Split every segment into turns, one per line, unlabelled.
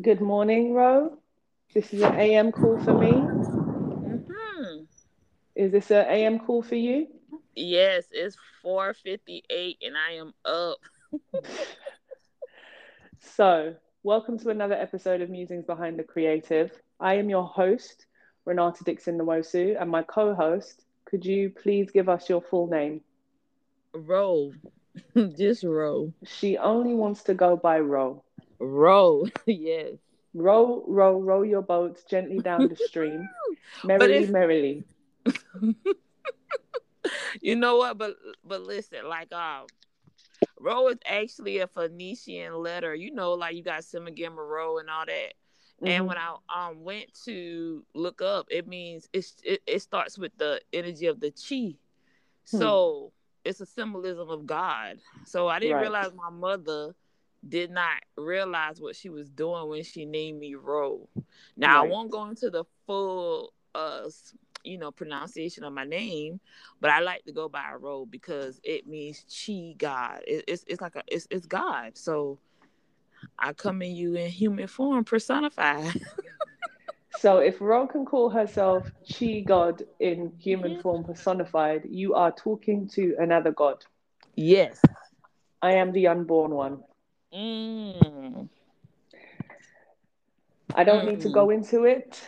Good morning, Rho. This is an AM call for me.
hmm
Is this an AM call for you?
Yes, it's 4:58 and I am up.
So, welcome to another episode of Musings Behind the Creative. I am your host, Renata Dixon Nwosu, and my co host. Could you please give us your full name?
Roll. Just roll.
She only wants to go by Rho.
Roll. yes.
Row, row, row your boat gently down the stream. Merrily, merrily.
You know what? But but listen, like um Rho is actually a Phoenician letter. You know, like you got Semigama Rho and all that. And
Mhm.
when I um went to look up, it means it's it, it starts with the energy of the chi.
Hmm.
So it's a symbolism of God. So I didn't
Right.
realize my mother did not realize what she was doing when she named me Rho. Now
Right.
I won't go into the full uh you know pronunciation of my name, but I like to go by Rho because it means chi God. It, it's it's like a it's it's God. So I come in you in human form personified.
So, if Rho can call herself Chi God in human
Yeah.
form personified, you are talking to another God.
yes.
I am the unborn one.
Mm.
I don't need to go into it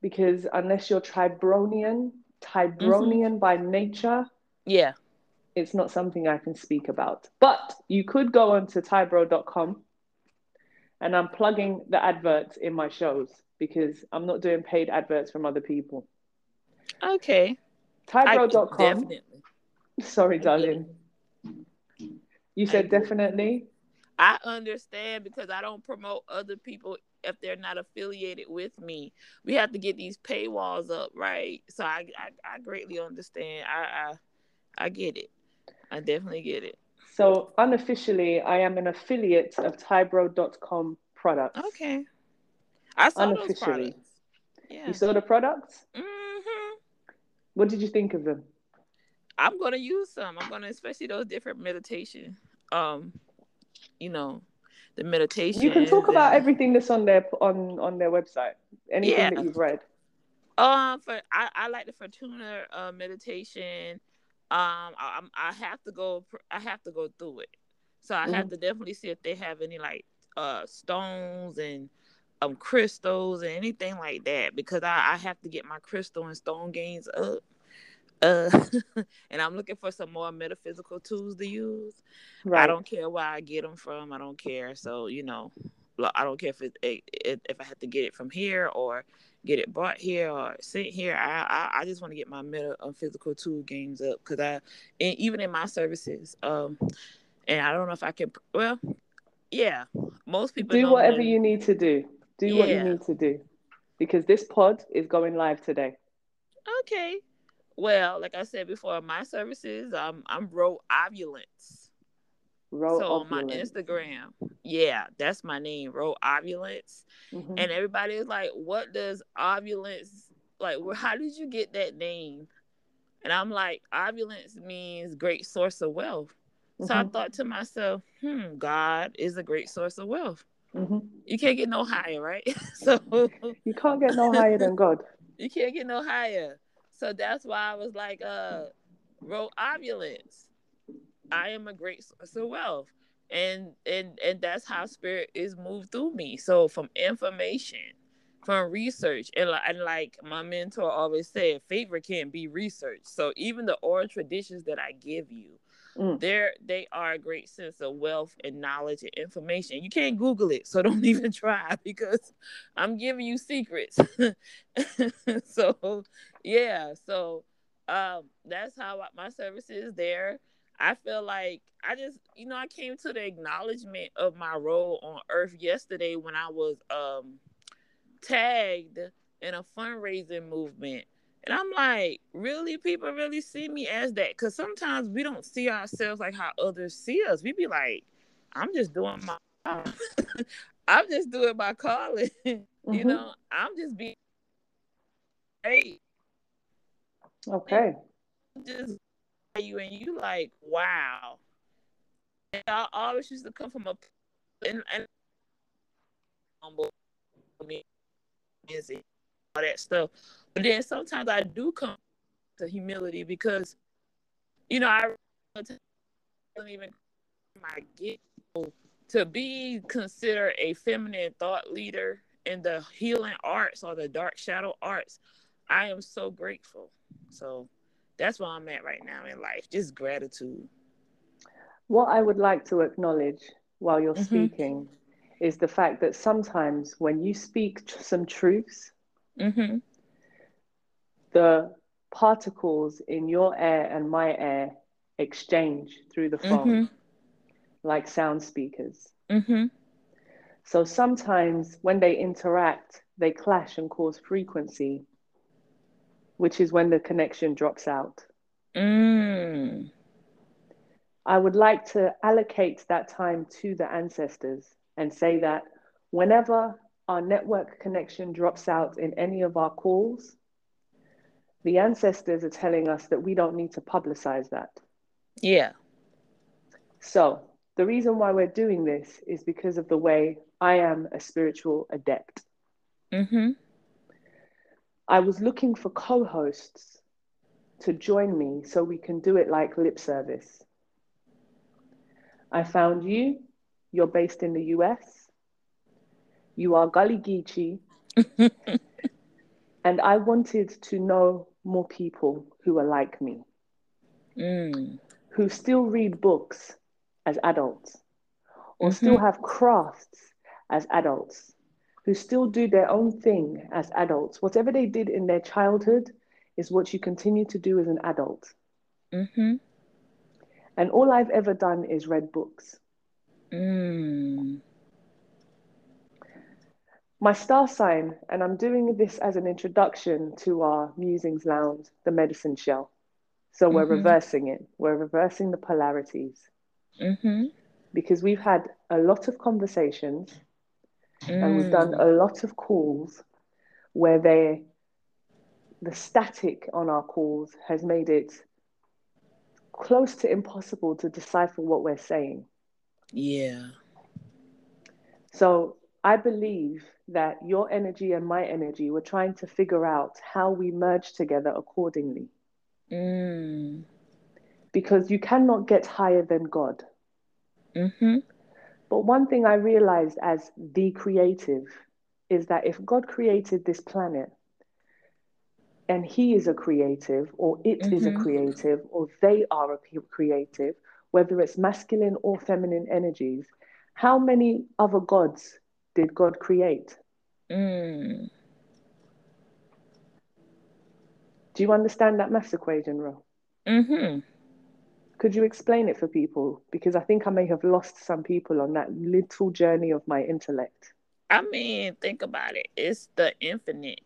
because unless you're Tribronian, Tibronian by nature,
Yeah.
it's not something I can speak about. But you could go onto tybro.com and I'm plugging the adverts in my shows because I'm not doing paid adverts from other people.
Okay. Definitely.
Sorry, darling. You said definitely.
I understand because I don't promote other people if they're not affiliated with me. We have to get these paywalls up, right? So I I, I greatly understand. I, I I get it. I definitely get it.
So unofficially, I am an affiliate of Tybro.com products.
Okay. I saw those
Unofficially.
products. Yeah.
You saw the products?
Mm-hmm.
What did you think of them?
I'm gonna use some. I'm gonna especially those different meditation. Um, you know, the meditation.
You can talk about everything that's on their on on their website. Anything
Yeah.
that you've read.
Um, for I, I like the Fortuna uh, meditation. Um, I, I'm I have to go. I have to go through it. So I have
Mhm.
to definitely see if they have any like uh stones and um crystals and anything like that because I, I have to get my crystal and stone gains up. Uh, and I'm looking for some more metaphysical tools to use.
Right.
I don't care where I get them from. I don't care. So you know, I don't care if it, it if I have to get it from here or get it bought here or sent here. I I, I just want to get my meta physical tool games up because I and even in my services. Um, and I don't know if I can. Well, yeah, most people
do whatever you need to do. Do what you need to do. Because this pod is going live today.
Okay. Well, like I said before, my services, um, I'm Rho Ovulance.
Roll
so on my. Instagram, yeah, that's my name, Rho Ovulance.
Mhm.
and everybody is like, "What does ovulence like? How did you get that name?" And I'm like, "Ovulence means great source of wealth." So I
Mhm.
thought to myself, "Hmm, God is a great source of wealth.
Mhm.
You can't get no higher, right? so
You can't get no higher than God.
you can't get no higher. So that's why I was like, uh, Rho ovulence. I am a great source of wealth. And and and that's how spirit is moved through me. So from information, from research, and like, and like my mentor always said, favor can't be research. So even the oral traditions that I give you,
Mm.
they're they are a great sense of wealth and knowledge and information. You can't Google it, so don't even try because I'm giving you secrets. so yeah, so um that's how I- my service is there. I feel like I just you know I came to the acknowledgement of my role on earth yesterday when I was um tagged in a fundraising movement. And I'm like, really? People really see me as that? Because sometimes we don't see ourselves like how others see us. We be like, I'm just doing my I'm just doing my calling. you
Mhm.
know, I'm just being hey,
Okay.
just you and you like, wow. And I always used to come from a and, and humble me all that stuff. But then sometimes I do come to humility because, you know, I don't even my get to be considered a feminine thought leader in the healing arts or the dark shadow arts. I am so grateful. So that's where I'm at right now in life. Just gratitude.
What I would like to acknowledge while you're mm-hmm. speaking is the fact that sometimes when you speak some truths, mm-hmm. The particles in your air and my air exchange through the phone mm-hmm. like sound speakers. Mm-hmm. So sometimes when they interact, they clash and cause frequency, which is when the connection drops out. Mm. I would like to allocate that time to the ancestors and say that whenever our network connection drops out in any of our calls, the ancestors are telling us that we don't need to publicize that.
Yeah.
So, the reason why we're doing this is because of the way I am a spiritual adept. Mm-hmm. I was looking for co hosts to join me so we can do it like lip service. I found you. You're based in the US. You are Gullah Geechee. and I wanted to know more people who are like me, mm. who still read books as adults, or mm-hmm. still have crafts as adults, who still do their own thing as adults. Whatever they did in their childhood is what you continue to do as an adult. Mm-hmm. And all I've ever done is read books. Mm. My star sign, and I'm doing this as an introduction to our Musings Lounge, the medicine shell. So we're mm-hmm. reversing it, we're reversing the polarities. Mm-hmm. Because we've had a lot of conversations mm. and we've done a lot of calls where they the static on our calls has made it close to impossible to decipher what we're saying.
Yeah.
So I believe that your energy and my energy, we're trying to figure out how we merge together accordingly. Mm. Because you cannot get higher than God. Mm-hmm. But one thing I realized as the creative is that if God created this planet and He is a creative, or it mm-hmm. is a mm-hmm. creative, or they are a creative, whether it's masculine or feminine energies, how many other gods did God create? Mm. Do you understand that maths equation, Rho? Mm-hmm. Could you explain it for people? Because I think I may have lost some people on that little journey of my intellect.
I mean, think about it. It's the infinite.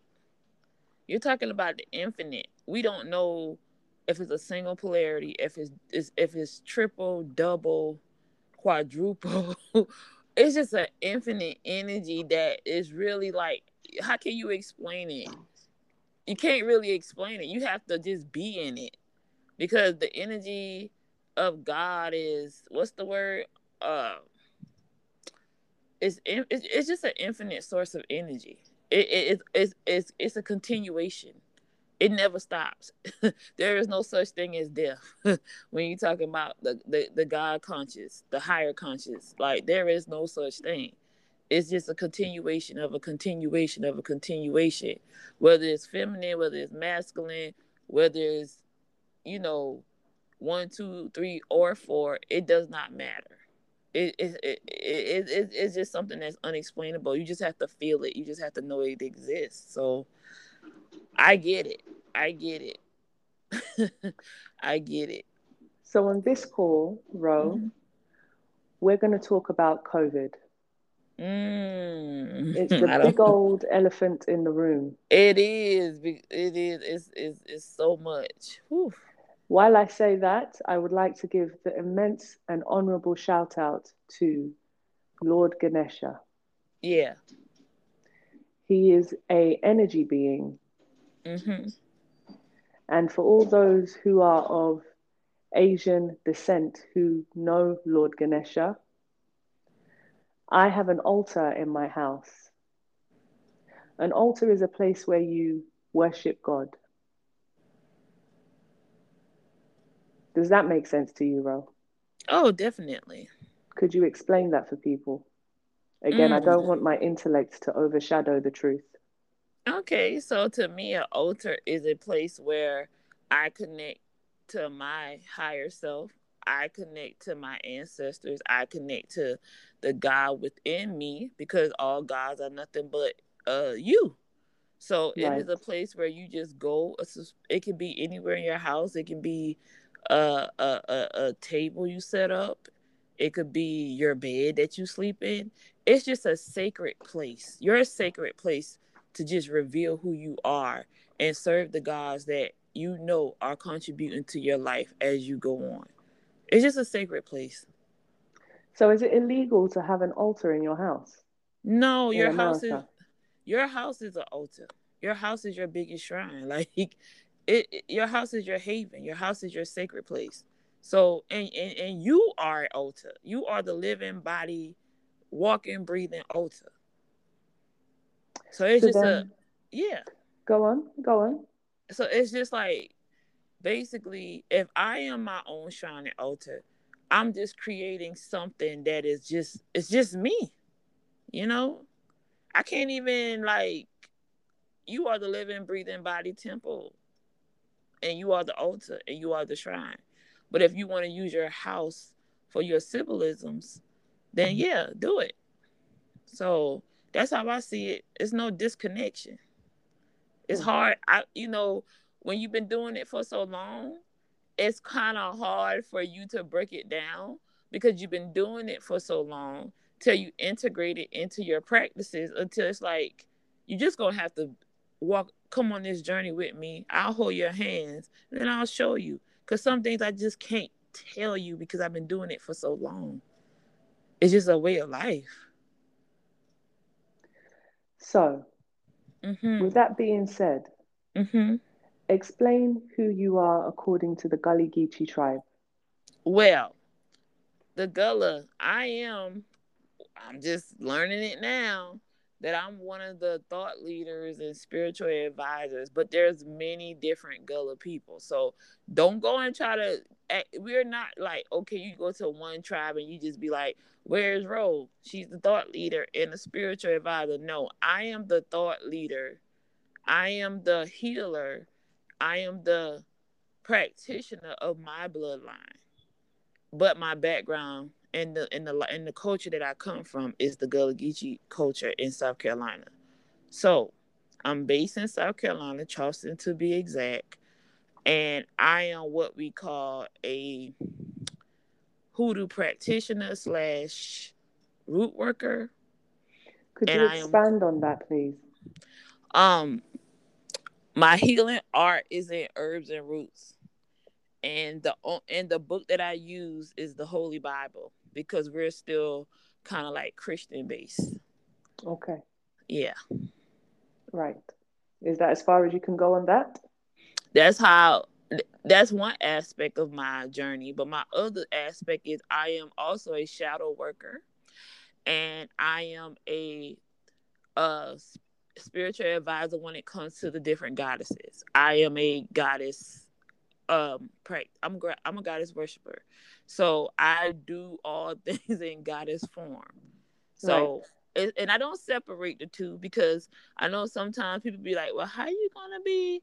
You're talking about the infinite. We don't know if it's a single polarity, if it's, if it's triple, double, quadruple. it's just an infinite energy that is really like how can you explain it? You can't really explain it. You have to just be in it. Because the energy of God is what's the word? Uh, it's it's, it's just an infinite source of energy. It, it, it's it's it's a continuation. It never stops. there is no such thing as death when you're talking about the, the the God conscious, the higher conscious. Like there is no such thing. It's just a continuation of a continuation of a continuation. Whether it's feminine, whether it's masculine, whether it's you know one, two, three, or four, it does not matter. It, it, it, it, it, it's just something that's unexplainable. You just have to feel it. You just have to know it exists. So I get it. I get it. I get it.
So on this call, Rho, mm-hmm. we're going to talk about COVID. Mm. It's the big old elephant in the room.
It is. It is. It's, it's, it's so much. Whew.
While I say that, I would like to give the immense and honorable shout out to Lord Ganesha.
Yeah.
He is a energy being. Mm-hmm. And for all those who are of Asian descent who know Lord Ganesha, I have an altar in my house An altar is a place where you worship God. Does that make sense to you, Rho?
Oh, definitely.
Could you explain that for people? Again, mm. I don't
Mm.
want my intellect to overshadow the truth.
Okay, so to me, an altar is a place where I connect to my higher self. I connect to my ancestors. I connect to the God within me because all gods are nothing but uh you. So it is a place where you just go. It can be anywhere in your house. It can be a a, a, a table you set up. It could be your bed that you sleep in. It's just a sacred place. You're a sacred place to just reveal who you are and serve the gods that you know are contributing to your life as you go on. It's just a sacred place.
So is it illegal to have an altar in your house?
No,
In
your house is your house is an altar. Your house is your biggest shrine. Like it, it your house is your haven. Your house is your sacred place. So and, and and you are an altar. You are the living body, walking, breathing altar. So it's
So
just a yeah.
go on, go on.
So it's just like basically if I am my own shrine and altar, I'm just creating something that is just it's just me. You know? I can't even like you are the living, breathing body temple. And you are the altar and you are the shrine. But if you want to use your house for your symbolisms, then yeah, do it. So that's how I see it. It's no disconnection. It's
Hmm.
hard. I you know, when you've been doing it for so long, it's kind of hard for you to break it down because you've been doing it for so long till you integrate it into your practices until it's like you just gonna have to walk come on this journey with me i'll hold your hands and then i'll show you because some things i just can't tell you because i've been doing it for so long it's just a way of life
So,
mm-hmm.
with that being said,
mm-hmm.
explain who you are according to the Gullah Geechee tribe.
well the gullah i am i'm just learning it now that i'm one of the thought leaders and spiritual advisors but there's many different gullah people. So don't go and try to we're not like okay you go to one tribe and you just be like where's Rho? she's the thought leader and the spiritual advisor. No i am the thought leader. I am the healer. I am the practitioner of my bloodline but my background and the and the and the culture that I come from is the Gullah Geechee culture in South Carolina. So I'm based in South Carolina, Charleston to be exact, and I am what we call a hoodoo practitioner slash root worker.
Could
And
you
I am-
expand on that, please?
Um, my healing art is in herbs and roots, and the and the book that I use is the Holy Bible because we're still kind of like Christian based.
Okay,
Yeah,
right. Is that as far as you can go on that?
that's how. That's one aspect of my journey, but my other aspect is I am also a shadow worker, and I am a uh spiritual advisor when it comes to the different goddesses. I am a goddess um pray I'm gra- I'm a goddess worshiper. So I do all things in goddess form. So it, and I don't separate the two because I know sometimes people be like, "Well, how are you going to be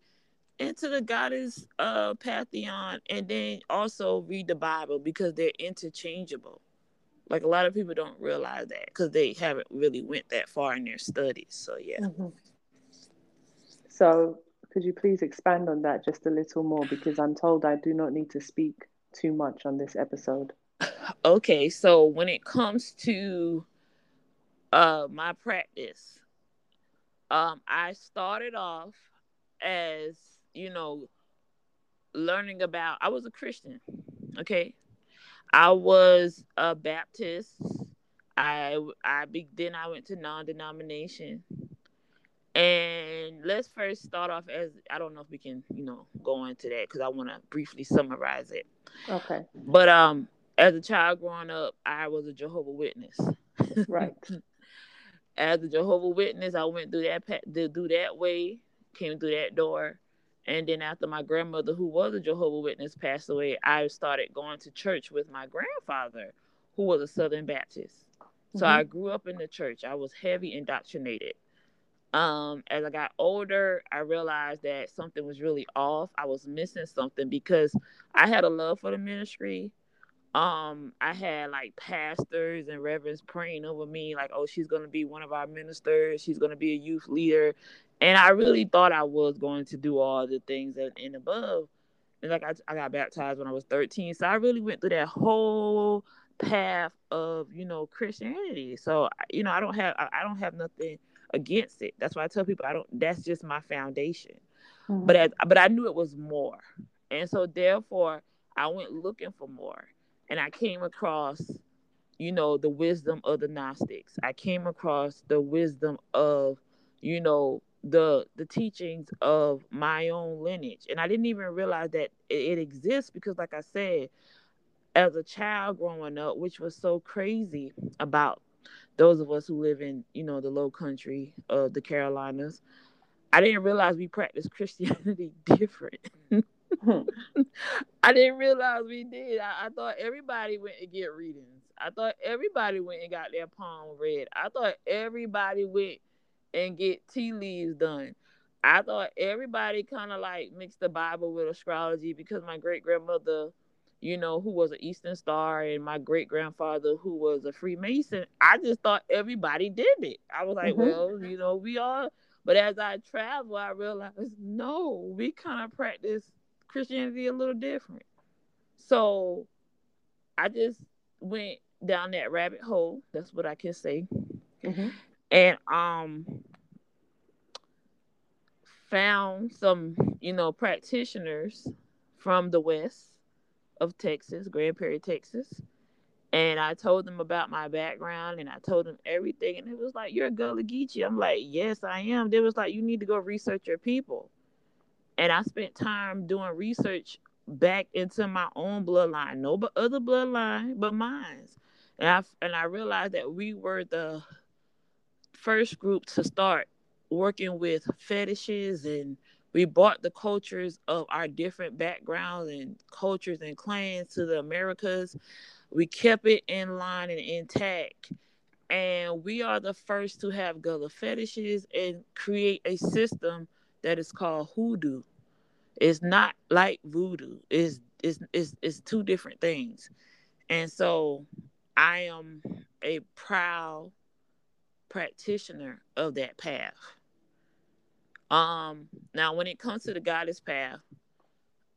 into the goddess uh pantheon and then also read the Bible because they're interchangeable." Like a lot of people don't realize that because they haven't really went that far in their studies. So yeah.
Mhm. So, could you please expand on that just a little more? Because I'm told I do not need to speak too much on this episode.
Okay, so when it comes to uh my practice, um I started off as, you know, learning about I was a Christian. Okay? I was a Baptist. I I be, then I went to non-denomination. And let's first start off as I don't know if we can, you know, go into that cuz I want to briefly summarize it.
Okay,
But um, as a child growing up, I was a Jehovah Witness.
right.
as a Jehovah Witness, I went through that to do that way, came through that door, and then after my grandmother, who was a Jehovah Witness, passed away, I started going to church with my grandfather, who was a Southern Baptist. So mm-hmm. I grew up in the church. I was heavy indoctrinated. Um, as I got older, I realized that something was really off. I was missing something because I had a love for the ministry. Um, I had like pastors and reverends praying over me, like, oh, she's gonna be one of our ministers, she's gonna be a youth leader. And I really thought I was going to do all the things and, and above. And like I, I got baptized when I was 13. So I really went through that whole path of, you know, Christianity. So you know, I don't have I, I don't have nothing against it. That's why I tell people I don't. That's just my foundation. Mm-hmm. But as, but I knew it was more, and so therefore I went looking for more, and I came across, you know, the wisdom of the Gnostics. I came across the wisdom of, you know, the the teachings of my own lineage, and I didn't even realize that it, it exists because, like I said, as a child growing up, which was so crazy about those of us who live in you know the low country of the carolinas i didn't realize we practice christianity different. I didn't realize we did. I, I, thought everybody went to get readings. I thought everybody went and got their palm read. I thought everybody went and get tea leaves done. I thought everybody kind of like mixed the bible with astrology because my great grandmother you know, who was an Eastern Star, and my great grandfather, who was a Freemason. I just thought everybody did it. I was like, mm-hmm. well, you know, we all. But as I travel, I realized no, we kind of practice Christianity a little different. So I just went down that rabbit hole. That's what I can say. Mm-hmm. And um found some, you know, practitioners from the West of Texas, Grand Prairie, Texas. And I told them about my background and I told them everything. And it was like, You're a Gullah Geechee. I'm like, Yes, I am. They was like, You need to go research your people. And I spent time doing research back into my own bloodline, no but other bloodline, but mine. And I and I realized that we were the first group to start working with fetishes and we brought the cultures of our different backgrounds and cultures and clans to the Americas. We kept it in line and intact. And we are the first to have Gullah fetishes and create a system that is called hoodoo. It's not like voodoo. It's, it's, it's, it's two different things. And so I am a proud practitioner of that path. Um, now when it comes to the goddess path,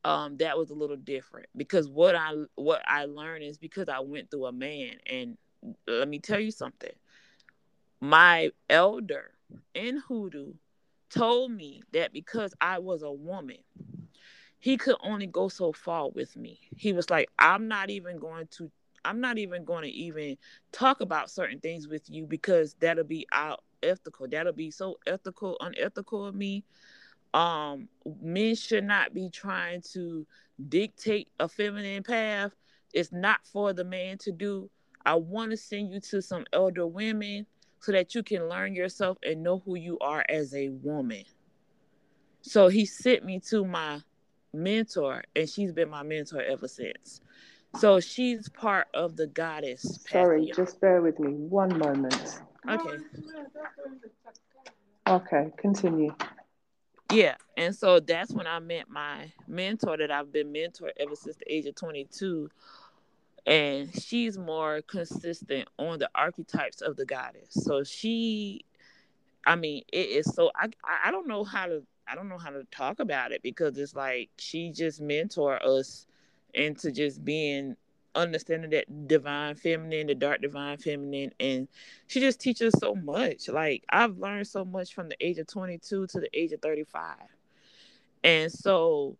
um, that was a little different because what I what I learned is because I went through a man, and let me tell you something. My elder in hoodoo told me that because I was a woman, he could only go so far with me. He was like, I'm not even going to I'm not even going to even talk about certain things with you because that'll be out ethical. That'll be so ethical, unethical of me. Um, men should not be trying to dictate a feminine path. It's not for the man to do. I want to send you to some elder women so that you can learn yourself and know who you are as a woman. So he sent me to my mentor, and she's been my mentor ever since. So she's part of the goddess.
Sorry, just bear with me one moment.
Okay.
Okay, continue.
Yeah, and so that's when I met my mentor that I've been mentored ever since the age of 22. And she's more consistent on the archetypes of the goddess. So she, I mean, it is so I I don't know how to I don't know how to talk about it because it's like she just mentor us into just being understanding that divine feminine, the dark divine feminine, and she just teaches so much. Like I've learned so much from the age of 22 to the age of 35. And so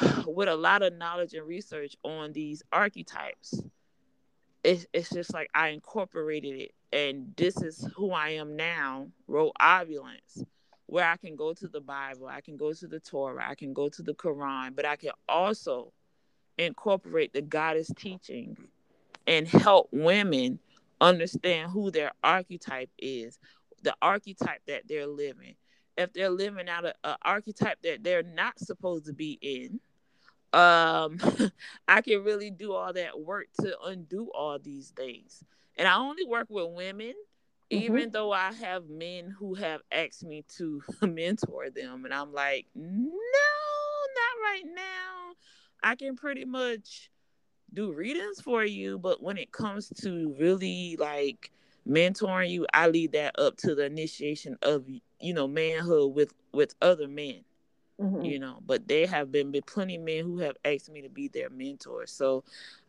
with a lot of knowledge and research on these archetypes, it's, it's just like I incorporated it and this is who I am now, Rho ovulance, where I can go to the Bible, I can go to the Torah, I can go to the Quran, but I can also incorporate the goddess teaching and help women understand who their archetype is, the archetype that they're living. If they're living out of an archetype that they're not supposed to be in, um, I can really do all that work to undo all these things. And I only work with women, mm-hmm. even though I have men who have asked me to mentor them. And I'm like, no, not right now. I can pretty much do readings for you, but when it comes to really like mentoring you, I leave that up to the initiation of you know manhood with with other men. Mm-hmm. You know, but there have been, been plenty men who have asked me to be their mentor. So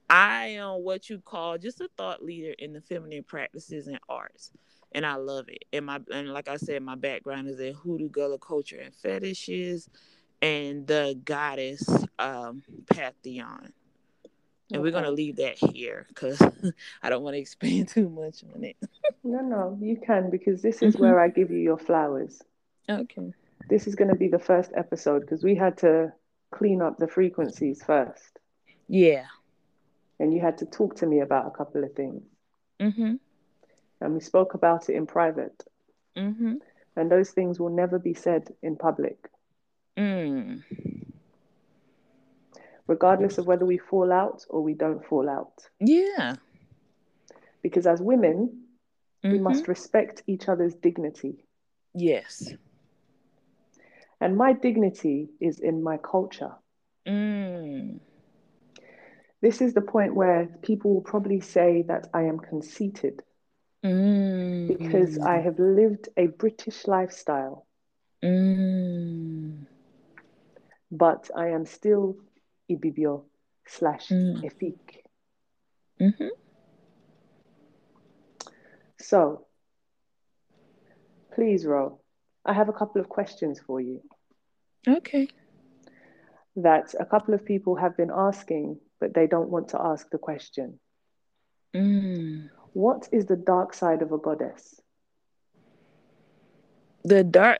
I am what you call just a thought leader in the feminine practices and arts. And I love it. And my and like I said, my background is in hoodoo gullah culture and fetishes and the goddess um Pantheon and okay. we're gonna leave that here because I don't want to expand too much on it.
no, no, you can because this is mm-hmm. where I give you your flowers.
Okay.
This is going to be the first episode because we had to clean up the frequencies first.
Yeah.
And you had to talk to me about a couple of things.
Mm-hmm.
And we spoke about it in private.
Mm-hmm.
And those things will never be said in public.
Mm
regardless of whether we fall out or we don't fall out.
Yeah.
Because as women, mm-hmm. we must respect each other's dignity.
Yes.
And my dignity is in my culture.
Mm.
This is the point where people will probably say that I am conceited
mm.
because I have lived a British lifestyle.
Mm.
But I am still Ibibio slash mm. Efik.
Mm-hmm.
So, please, Rho, I have a couple of questions for you.
Okay.
That a couple of people have been asking, but they don't want to ask the question.
Mm.
What is the dark side of a goddess?
The dark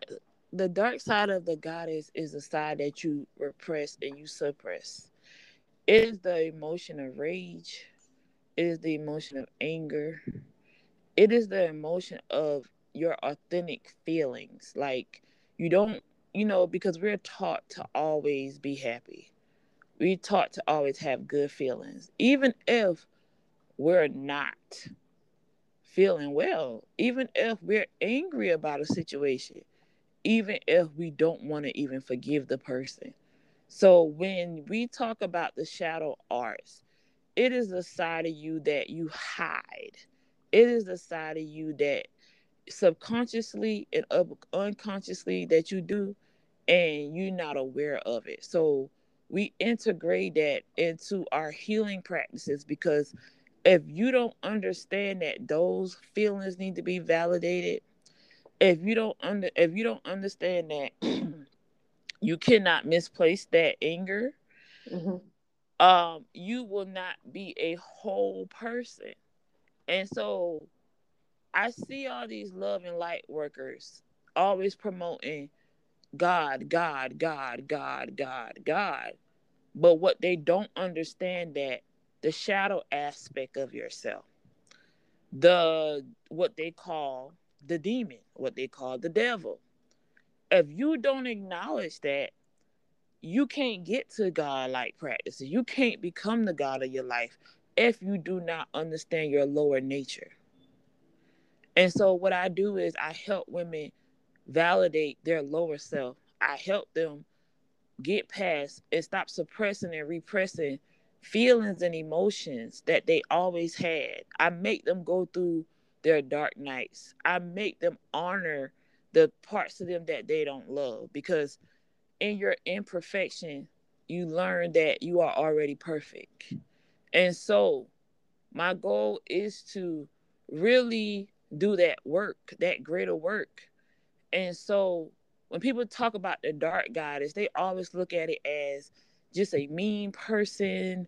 the dark side of the goddess is the side that you repress and you suppress. It is the emotion of rage. It is the emotion of anger. It is the emotion of your authentic feelings. Like you don't, you know, because we're taught to always be happy. We're taught to always have good feelings, even if we're not feeling well, even if we're angry about a situation even if we don't want to even forgive the person. So when we talk about the shadow arts, it is the side of you that you hide. It is the side of you that subconsciously and unconsciously that you do and you're not aware of it. So we integrate that into our healing practices because if you don't understand that those feelings need to be validated, if you don't under if you don't understand that you cannot misplace that anger
mm-hmm.
um you will not be a whole person and so i see all these love and light workers always promoting god god god god god god but what they don't understand that the shadow aspect of yourself the what they call the demon, what they call the devil. If you don't acknowledge that, you can't get to God like practices. You can't become the God of your life if you do not understand your lower nature. And so, what I do is I help women validate their lower self. I help them get past and stop suppressing and repressing feelings and emotions that they always had. I make them go through their dark nights. I make them honor the parts of them that they don't love because in your imperfection, you learn that you are already perfect. And so, my goal is to really do that work, that greater work. And so, when people talk about the dark goddess, they always look at it as just a mean person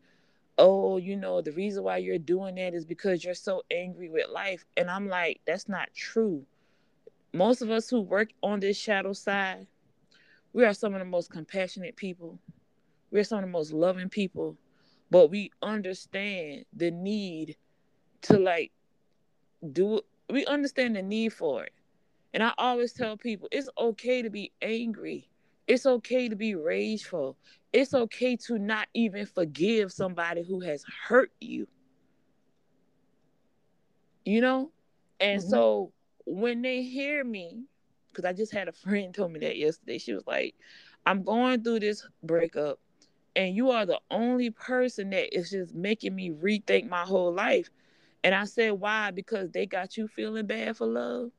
oh, you know, the reason why you're doing that is because you're so angry with life. And I'm like, that's not true. Most of us who work on this shadow side, we are some of the most compassionate people. We're some of the most loving people, but we understand the need to like do we understand the need for it. And I always tell people it's okay to be angry. It's okay to be rageful. It's okay to not even forgive somebody who has hurt you. You know? And mm-hmm. so when they hear me, because I just had a friend told me that yesterday, she was like, I'm going through this breakup, and you are the only person that is just making me rethink my whole life. And I said, Why? Because they got you feeling bad for love.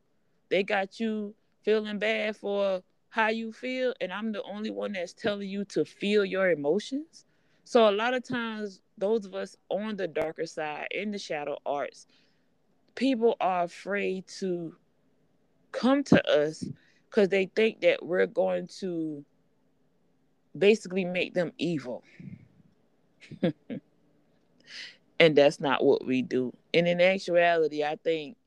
They got you feeling bad for how you feel. And I'm the only one that's telling you to feel your emotions. So a lot of times, those of us on the darker side in the shadow arts, people are afraid to come to us because they think that we're going to basically make them evil. and that's not what we do. And in actuality, I think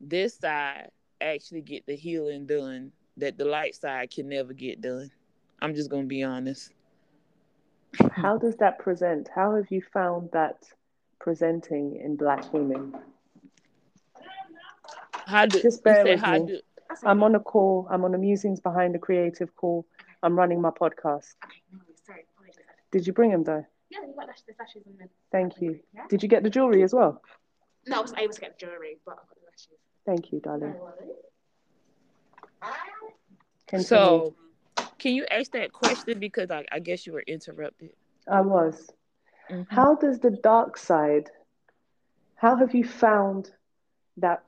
this side actually get the healing done that the light side can never get done. I'm just gonna be honest.
How does that present? How have you found that presenting in black women?
How do
just bear with me? Do, I'm on a call. I'm on a musings behind the creative call. I'm running my podcast. Did you bring them though?
Yeah, you got the lashes in them.
Thank you. Yeah? Did you get the jewelry as well?
No, I was able to get the jewelry, but I got the lashes.
Thank you, darling.
So, can you ask that question because I, I guess you were interrupted.
I was. Mm-hmm. How does the dark side? How have you found that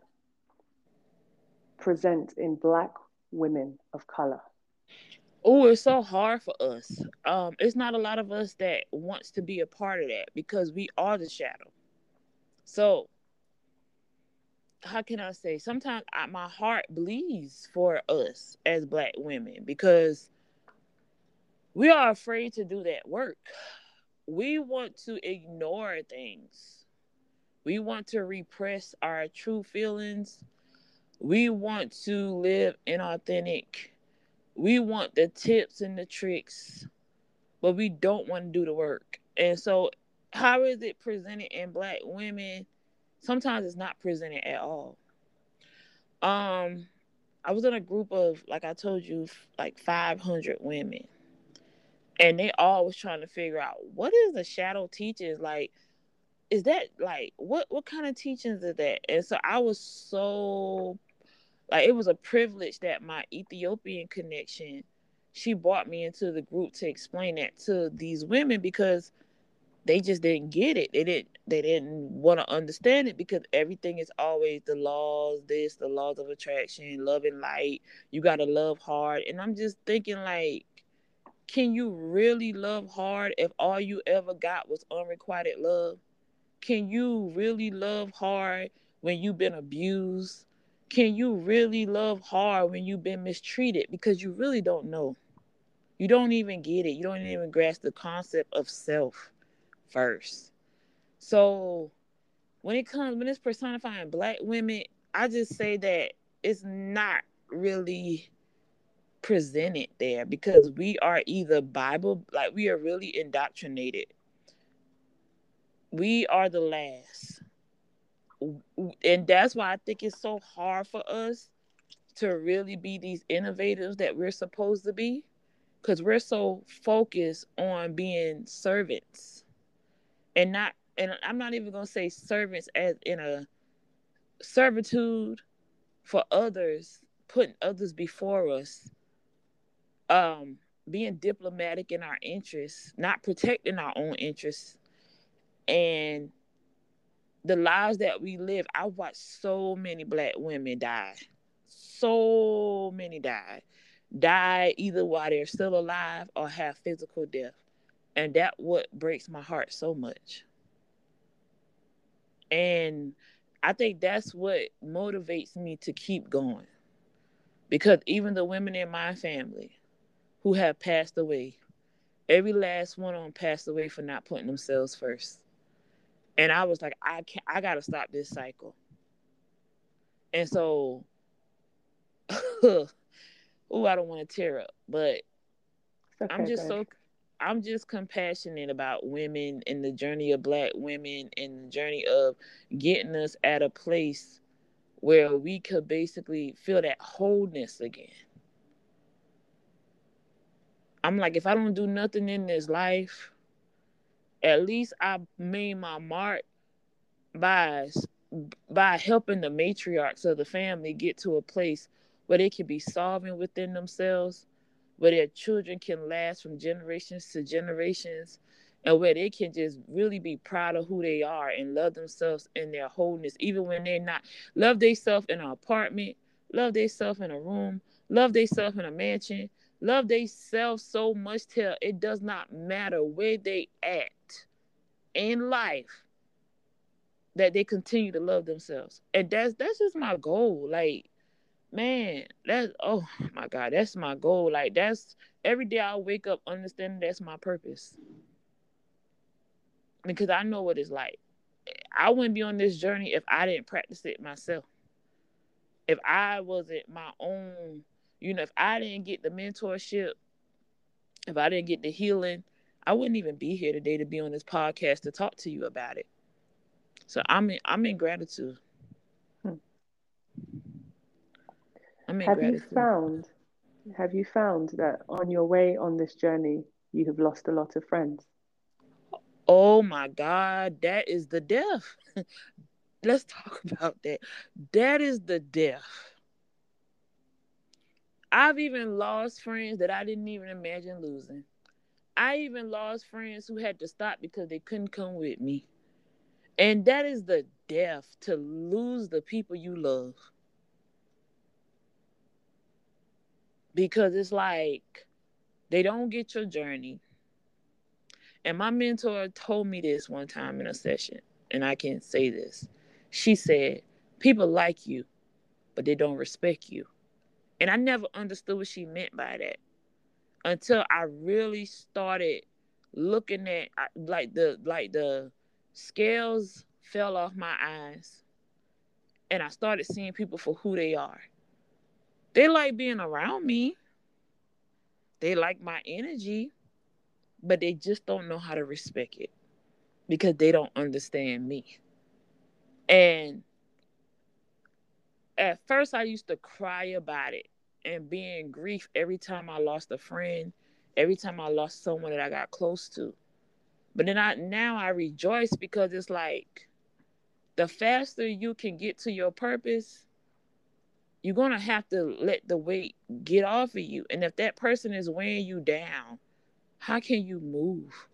present in black women of color?
Oh, it's so hard for us. Um, it's not a lot of us that wants to be a part of that because we are the shadow. So, how can I say? Sometimes I, my heart bleeds for us as black women because we are afraid to do that work. We want to ignore things. We want to repress our true feelings we want to live inauthentic. We want the tips and the tricks, but we don't want to do the work. And so, how is it presented in black women? Sometimes it's not presented at all. Um, I was in a group of, like I told you, like 500 women, and they all was trying to figure out what is the shadow teachers like. Is that like what what kind of teachings is that? And so I was so like it was a privilege that my Ethiopian connection she brought me into the group to explain that to these women because they just didn't get it. They didn't they didn't want to understand it because everything is always the laws, this, the laws of attraction, love and light. You gotta love hard. And I'm just thinking like, can you really love hard if all you ever got was unrequited love? Can you really love hard when you've been abused? can you really love hard when you've been mistreated because you really don't know you don't even get it you don't even grasp the concept of self first. So when it comes when it's personifying black women i just say that it's not really presented there because we are either bible like we are really indoctrinated. We are the last. And that's why I think it's so hard for us to really be these innovators that we're supposed to be because we're so focused on being servants and not and I'm not even gonna say servants as in a servitude for others, putting others before us, um, being diplomatic in our interests, not protecting our own interests, and the lives that we live, I watched so many black women die. So many die. Die either while they're still alive or have physical death. And that what breaks my heart so much. And I think that's what motivates me to keep going. Because even the women in my family who have passed away, every last one of them passed away for not putting themselves first and I was like, I can't, I gotta stop this cycle. And so, oh, I don't want to tear up, but okay, I'm just so, I'm just compassionate about women and the journey of Black women and the journey of getting us at a place where we could basically feel that wholeness again. I'm like, if I don't do nothing in this life, at least I made my mark by by helping the matriarchs of the family get to a place where they can be solving within themselves, where their children can last from generations to generations, and where they can just really be proud of who they are and love themselves in their wholeness, even when they're not. Love themselves in an apartment, love themselves in a room, love themselves in a mansion, love themselves so much till it does not matter where they at in life that they continue to love themselves. And that's that's just my goal. Like, man, that's oh my God, that's my goal. Like that's every day I wake up understanding that's my purpose. Because I know what it's like. I wouldn't be on this journey if I didn't practice it myself. If I wasn't my own, you know, if I didn't get the mentorship, if I didn't get the healing, I wouldn't even be here today to be on this podcast to talk to you about it. So I'm in, I'm in gratitude. Hmm.
I'm have gratitude. you found have you found that on your way on this journey you have lost a lot of friends?
Oh my God, that is the death. Let's talk about that. That is the death. I've even lost friends that I didn't even imagine losing. I even lost friends who had to stop because they couldn't come with me. And that is the death to lose the people you love. Because it's like they don't get your journey. And my mentor told me this one time in a session, and I can say this. She said, People like you, but they don't respect you. And I never understood what she meant by that until I really started looking at like the like the scales fell off my eyes and I started seeing people for who they are. They like being around me. They like my energy, but they just don't know how to respect it because they don't understand me. And at first, I used to cry about it and be in grief every time I lost a friend, every time I lost someone that I got close to. But then I now I rejoice because it's like the faster you can get to your purpose, you're gonna have to let the weight get off of you. And if that person is weighing you down, how can you move?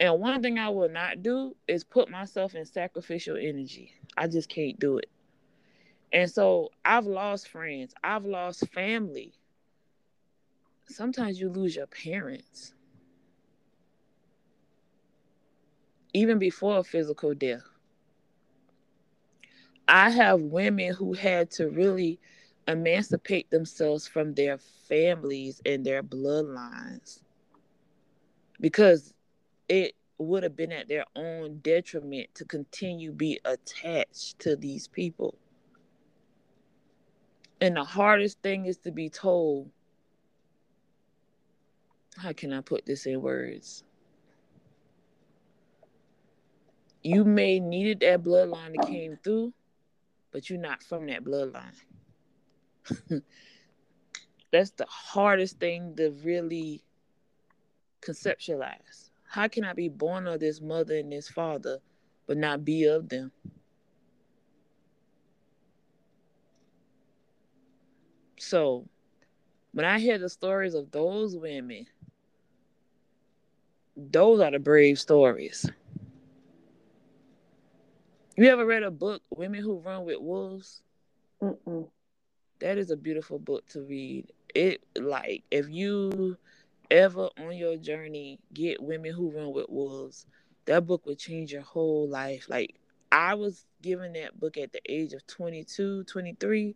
And one thing I will not do is put myself in sacrificial energy. I just can't do it. And so I've lost friends, I've lost family sometimes you lose your parents even before a physical death i have women who had to really emancipate themselves from their families and their bloodlines because it would have been at their own detriment to continue be attached to these people and the hardest thing is to be told how can I put this in words? You may needed that bloodline that came through, but you're not from that bloodline. That's the hardest thing to really conceptualize. How can I be born of this mother and this father, but not be of them? So, when I hear the stories of those women those are the brave stories. You ever read a book, Women Who Run with Wolves? Mm-mm. That is a beautiful book to read. It like if you ever on your journey get Women Who Run with Wolves, that book would change your whole life. Like I was given that book at the age of 22, 23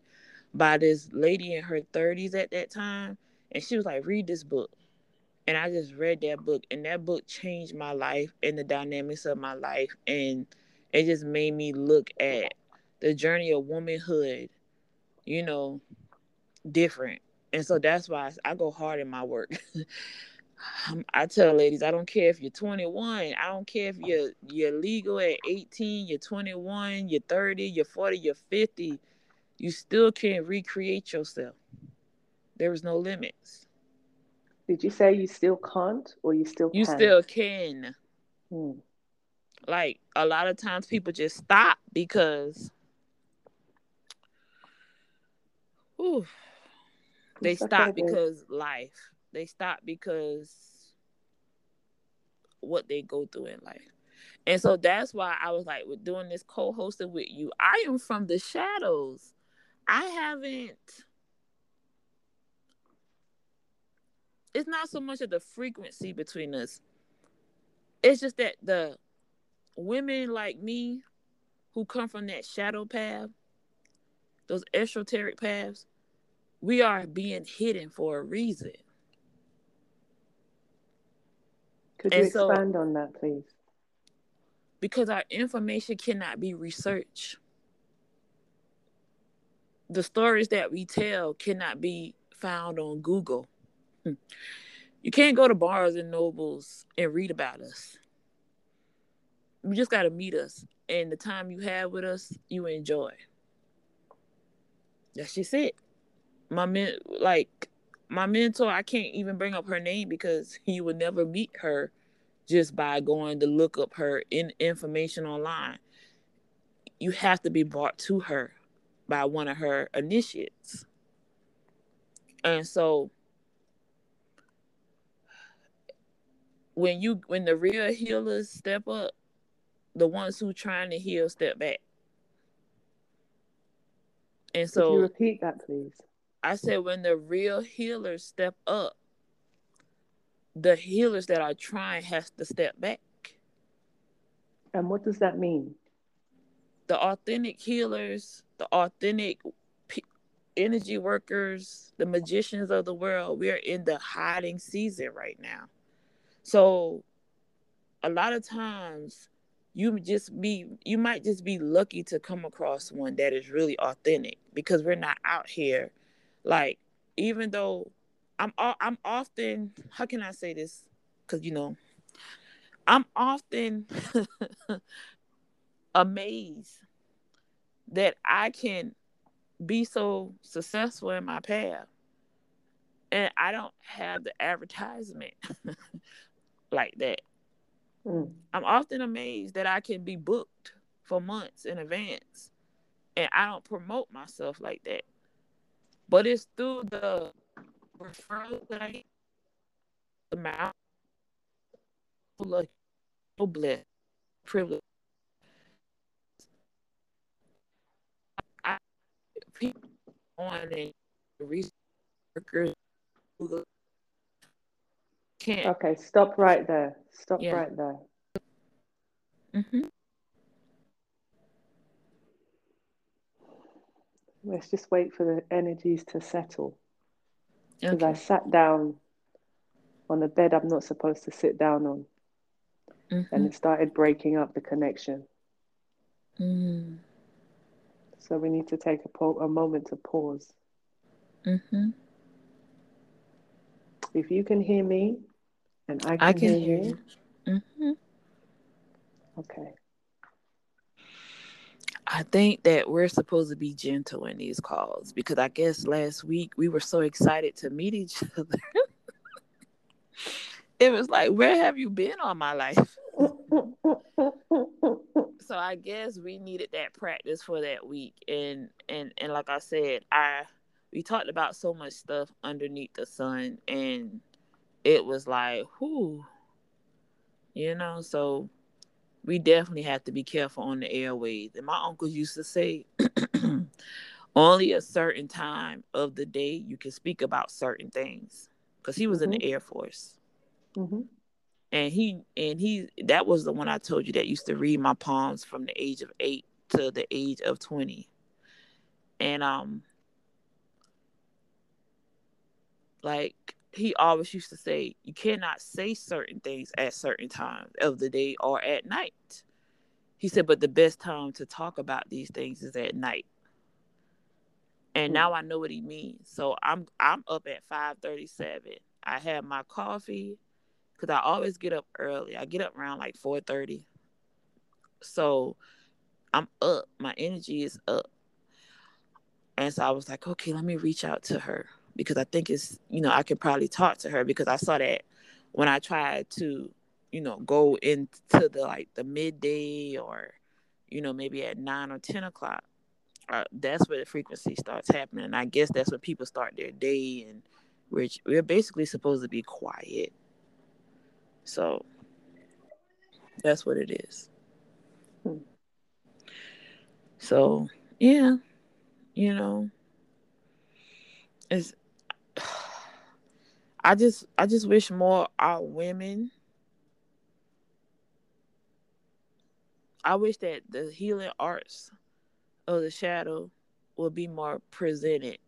by this lady in her 30s at that time, and she was like, "Read this book." and I just read that book, and that book changed my life and the dynamics of my life, and it just made me look at the journey of womanhood, you know, different. And so that's why I go hard in my work. Um, I tell ladies, I don't care if you're 21. I don't care if you're you're legal at 18, you're 21, you're 30, you're 40, you're 50. You still can't recreate yourself. There is no limits.
Did you say you still can't or you still
You
can?
still can.
Hmm.
Like a lot of times people just stop because Whew. they
It's
stop because life. They stop because what they go through in life. And so that's why I was like, with doing this co-hosting with you, I am from the shadows. I haven't. It's not so much of the frequency between us. It's just that the women like me who come from that shadow path, those esoteric paths, we are being hidden for a reason.
Could you
And so-
expand on that, please?
because our information cannot be researched. The stories that we tell cannot be found on Google. Hmm. You can't go to Barnes and Nobles and read about us. You just got to meet us, and the time you have with us, you enjoy. That's just it. My men, like my mentor, I can't even bring up her name because you would never meet her just by going to look up her in information online. You have to be brought to her by one of her initiates. And so when you when the real healers step up, the ones who trying to heal step back. And
Could you
so
repeat that, please?
I said when the real healers step up, the healers that are trying has to step back.
And what does that mean?
the authentic healers, the authentic energy workers, the magicians of the world, we are in the hiding season right now. So a lot of times you just be you might just be lucky to come across one that is really authentic because we're not out here like even though I'm I'm often how can I say this cuz you know I'm often amazed that I can be so successful in my path and I don't have the advertisement like that.
Mm.
I'm often amazed that I can be booked for months in advance and I don't promote myself like that. But it's through the referral that I the mouth so blessed, privileged. I people on and researchers can't.
Okay, stop right there. Stop
Yeah.
right there.
Mhm.
Let's just wait for the energies to settle. Because I sat down on the bed I'm not supposed to sit down on, and
Mhm.
it started breaking up the connection.
Mm.
So we need to take a, po- a moment to pause.
Mhm.
If you can hear me, and I can,
I can
hear, you,
you. Mhm.
okay.
I think that we're supposed to be gentle in these calls because I guess last week we were so excited to meet each other. it was like, where have you been all my life? So I guess we needed that practice for that week, and and and like I said, I we talked about so much stuff underneath the sun, and it was like, whoo, you know. So we definitely have to be careful on the airways. And my uncle used to say, only a certain time of the day you can speak about certain things, because he was in the Air Force
Mhm.
and he and he that was the one I told you that used to read my palms from the age of eight to the age of twenty, and um, like he always used to say, you cannot say certain things at certain times of the day or at night. He said, but the best time to talk about these things is at night. And
Hmm.
now I know what he means. So I'm I'm up at five thirty seven. I have my coffee. because I always get up early. I get up around like four thirty. So I'm up. My energy is up. And so I was like, okay, let me reach out to her because I think it's, you know, I can probably talk to her because I saw that when I tried to, you know, go into the like the midday or, you know, maybe at nine or 10 o'clock, uh, that's where the frequency starts happening. And I guess that's when people start their day and we're, we're basically supposed to be quiet. So that's what it is. Hmm. So, yeah, you know, it's I just I just wish more our women I wish that the healing arts of the shadow will be more presented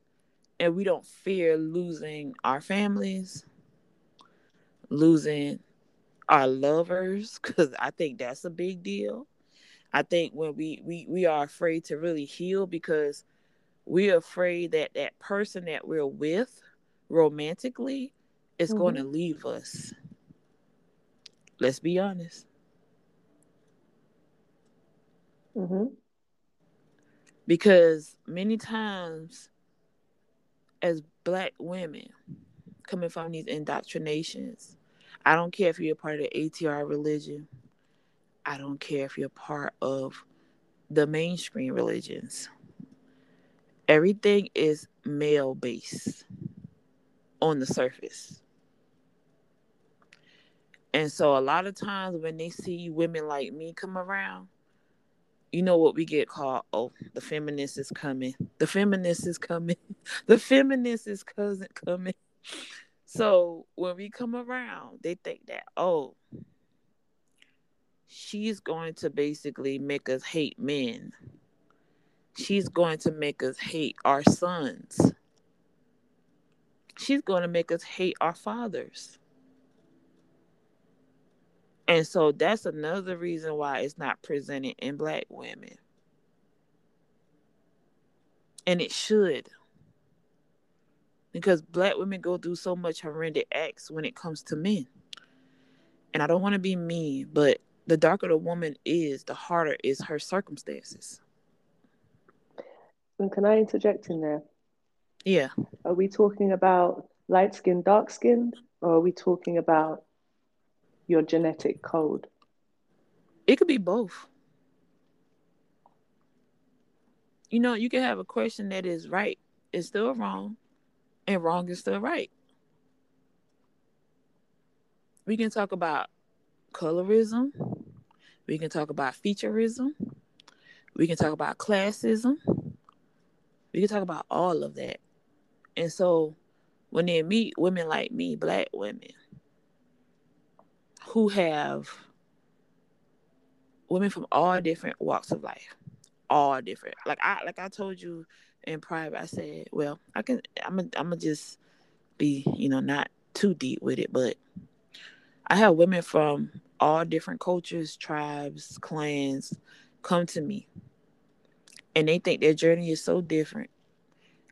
and we don't fear losing our families, losing our lovers, because I think that's a big deal. I think when we, we we are afraid to really heal because we're afraid that that person that we're with romantically is mm-hmm. going to leave us. Let's be honest.
Mm-hmm.
Because many times, as black women coming from these indoctrinations, I don't care if you're a part of the ATR religion, I don't care if you're part of the mainstream religions. Everything is male based on the surface. And so a lot of times when they see women like me come around, you know what we get called? Oh, the feminist is coming. The feminist is coming. The feminist is cousin coming. So when we come around, they think that, oh, she's going to basically make us hate men. She's going to make us hate our sons. She's going to make us hate our fathers. And so that's another reason why it's not presented in black women. And it should. Because black women go through so much horrendous acts when it comes to men. And I don't want to be mean, but the darker the woman is, the harder is her circumstances.
And can I interject in there?
Yeah.
Are we talking about light skin, dark skin, or are we talking about your genetic code?
It could be both. You know, you can have a question that is right is still wrong, and wrong is still right. We can talk about colorism. We can talk about featureism. We can talk about classism. We can talk about all of that. And so when they meet women like me, black women, who have women from all different walks of life, all different. Like I like I told you in private, I said, well, I can I'm a, I'm gonna just be you know not too deep with it, but I have women from all different cultures, tribes, clans come to me, and they think their journey is so different.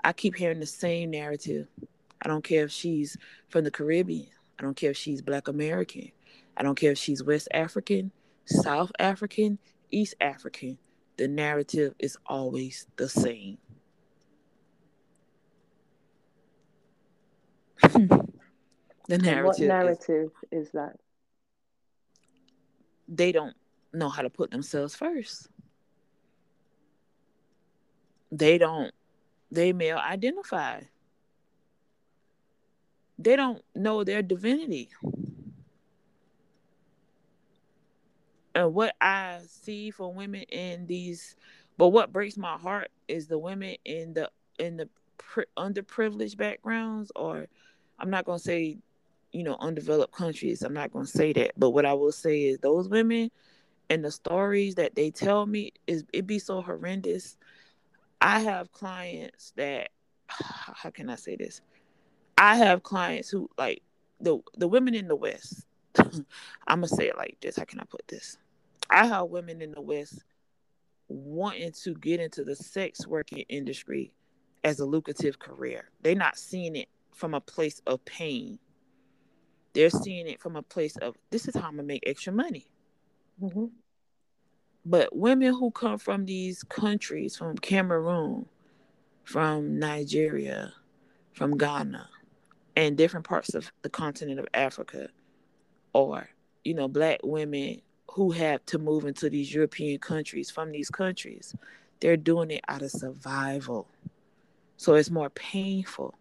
I keep hearing the same narrative. I don't care if she's from the Caribbean. I don't care if she's Black American. I don't care if she's West African, South African, East African. The narrative is always the same. the narrative.
what narrative is, is that?
They don't know how to put themselves first. They don't. They male identify. They don't know their divinity. and what I see for women in these, but what breaks my heart is the women in the in the pri- underprivileged backgrounds, or I'm not gonna say, you know, undeveloped countries. I'm not gonna say that, but what I will say is those women and the stories that they tell me is it be so horrendous. I have clients that, how can I say this? I have clients who like the the women in the West. I'm gonna say it like this. How can I put this? I have women in the West wanting to get into the sex working industry as a lucrative career. They're not seeing it from a place of pain. they're seeing it from a place of this is how I'm gonna make extra money.
Mm-hmm.
But women who come from these countries, from Cameroon, from Nigeria, from Ghana, and different parts of the continent of Africa, or you know, black women who have to move into these European countries from these countries, they're doing it out of survival. So it's more painful.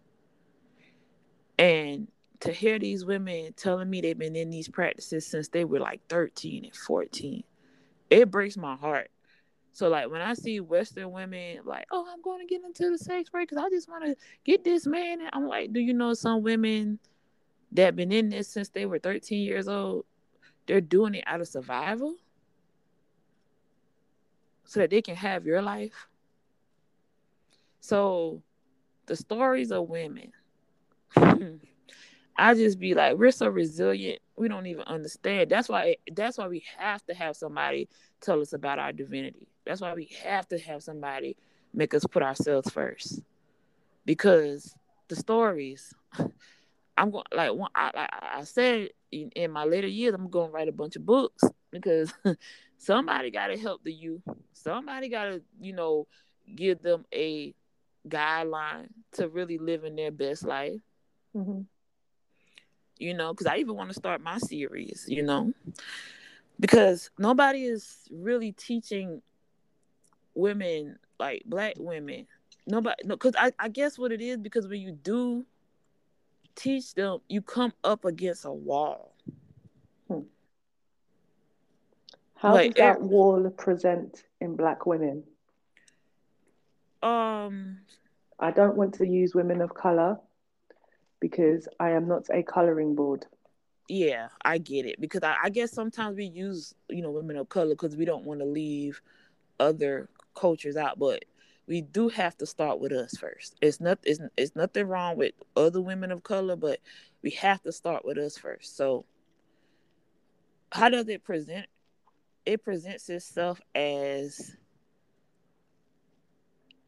And to hear these women telling me they've been in these practices since they were like 13 and 14, it breaks my heart. So like when I see Western women like, oh, I'm going to get into the sex work because I just want to get this man, and I'm like, do you know some women that been in this since they were 13 years old? They're doing it out of survival, so that they can have your life. So the stories of women. I just be like, we're so resilient. We don't even understand. That's why. That's why we have to have somebody tell us about our divinity. That's why we have to have somebody make us put ourselves first, because the stories. I'm going like I, like I said in, in my later years, I'm going to write a bunch of books because somebody got to help the youth. Somebody got to you know give them a guideline to really live in their best life.
Mm-hmm.
You know, because I even want to start my series, you know, because nobody is really teaching women, like black women. Nobody, no, because I, I guess what it is, because when you do teach them, you come up against a wall.
Hmm. How like, does that wall present in black women?
Um,
I don't want to use women of color because I am not a coloring board.
Yeah, I get it because I, I guess sometimes we use you know women of color because we don't want to leave other cultures out, but we do have to start with us first. It's not it's, it's nothing wrong with other women of color, but we have to start with us first. So how does it present? It presents itself as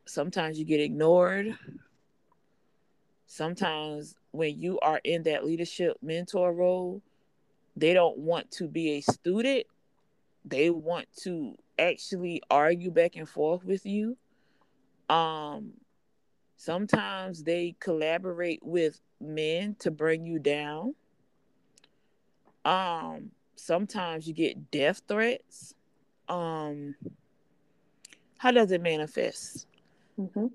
sometimes you get ignored. Sometimes when you are in that leadership mentor role, they don't want to be a student. They want to actually argue back and forth with you. Um sometimes they collaborate with men to bring you down. Um sometimes you get death threats. Um how does it manifest?
Mm-hmm.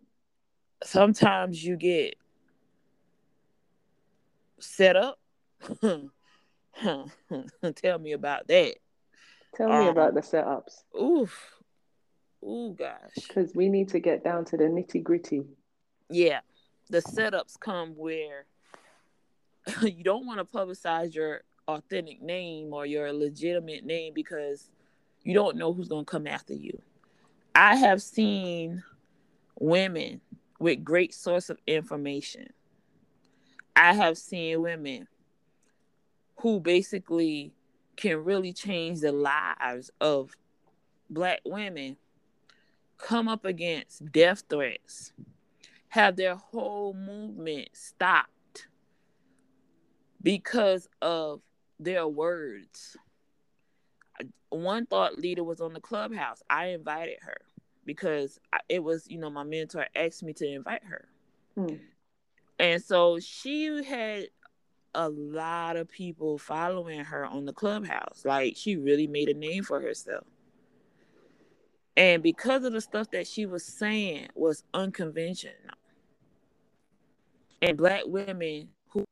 Sometimes you get set up. Tell me about that.
Tell me um, about the setups.
Oof. Ooh, gosh.
Because we need to get down to the nitty gritty.
Yeah. The setups come where you don't want to publicize your authentic name or your legitimate name because you don't know who's going to come after you. I have seen women with great source of information. I have seen women who basically can really change the lives of black women come up against death threats, have their whole movement stopped because of their words. One thought leader was on the clubhouse. I invited her because it was, you know, my mentor asked me to invite her.
Hmm.
And so she had a lot of people following her on the clubhouse. Like she really made a name for herself. And because of the stuff that she was saying was unconventional. And black women who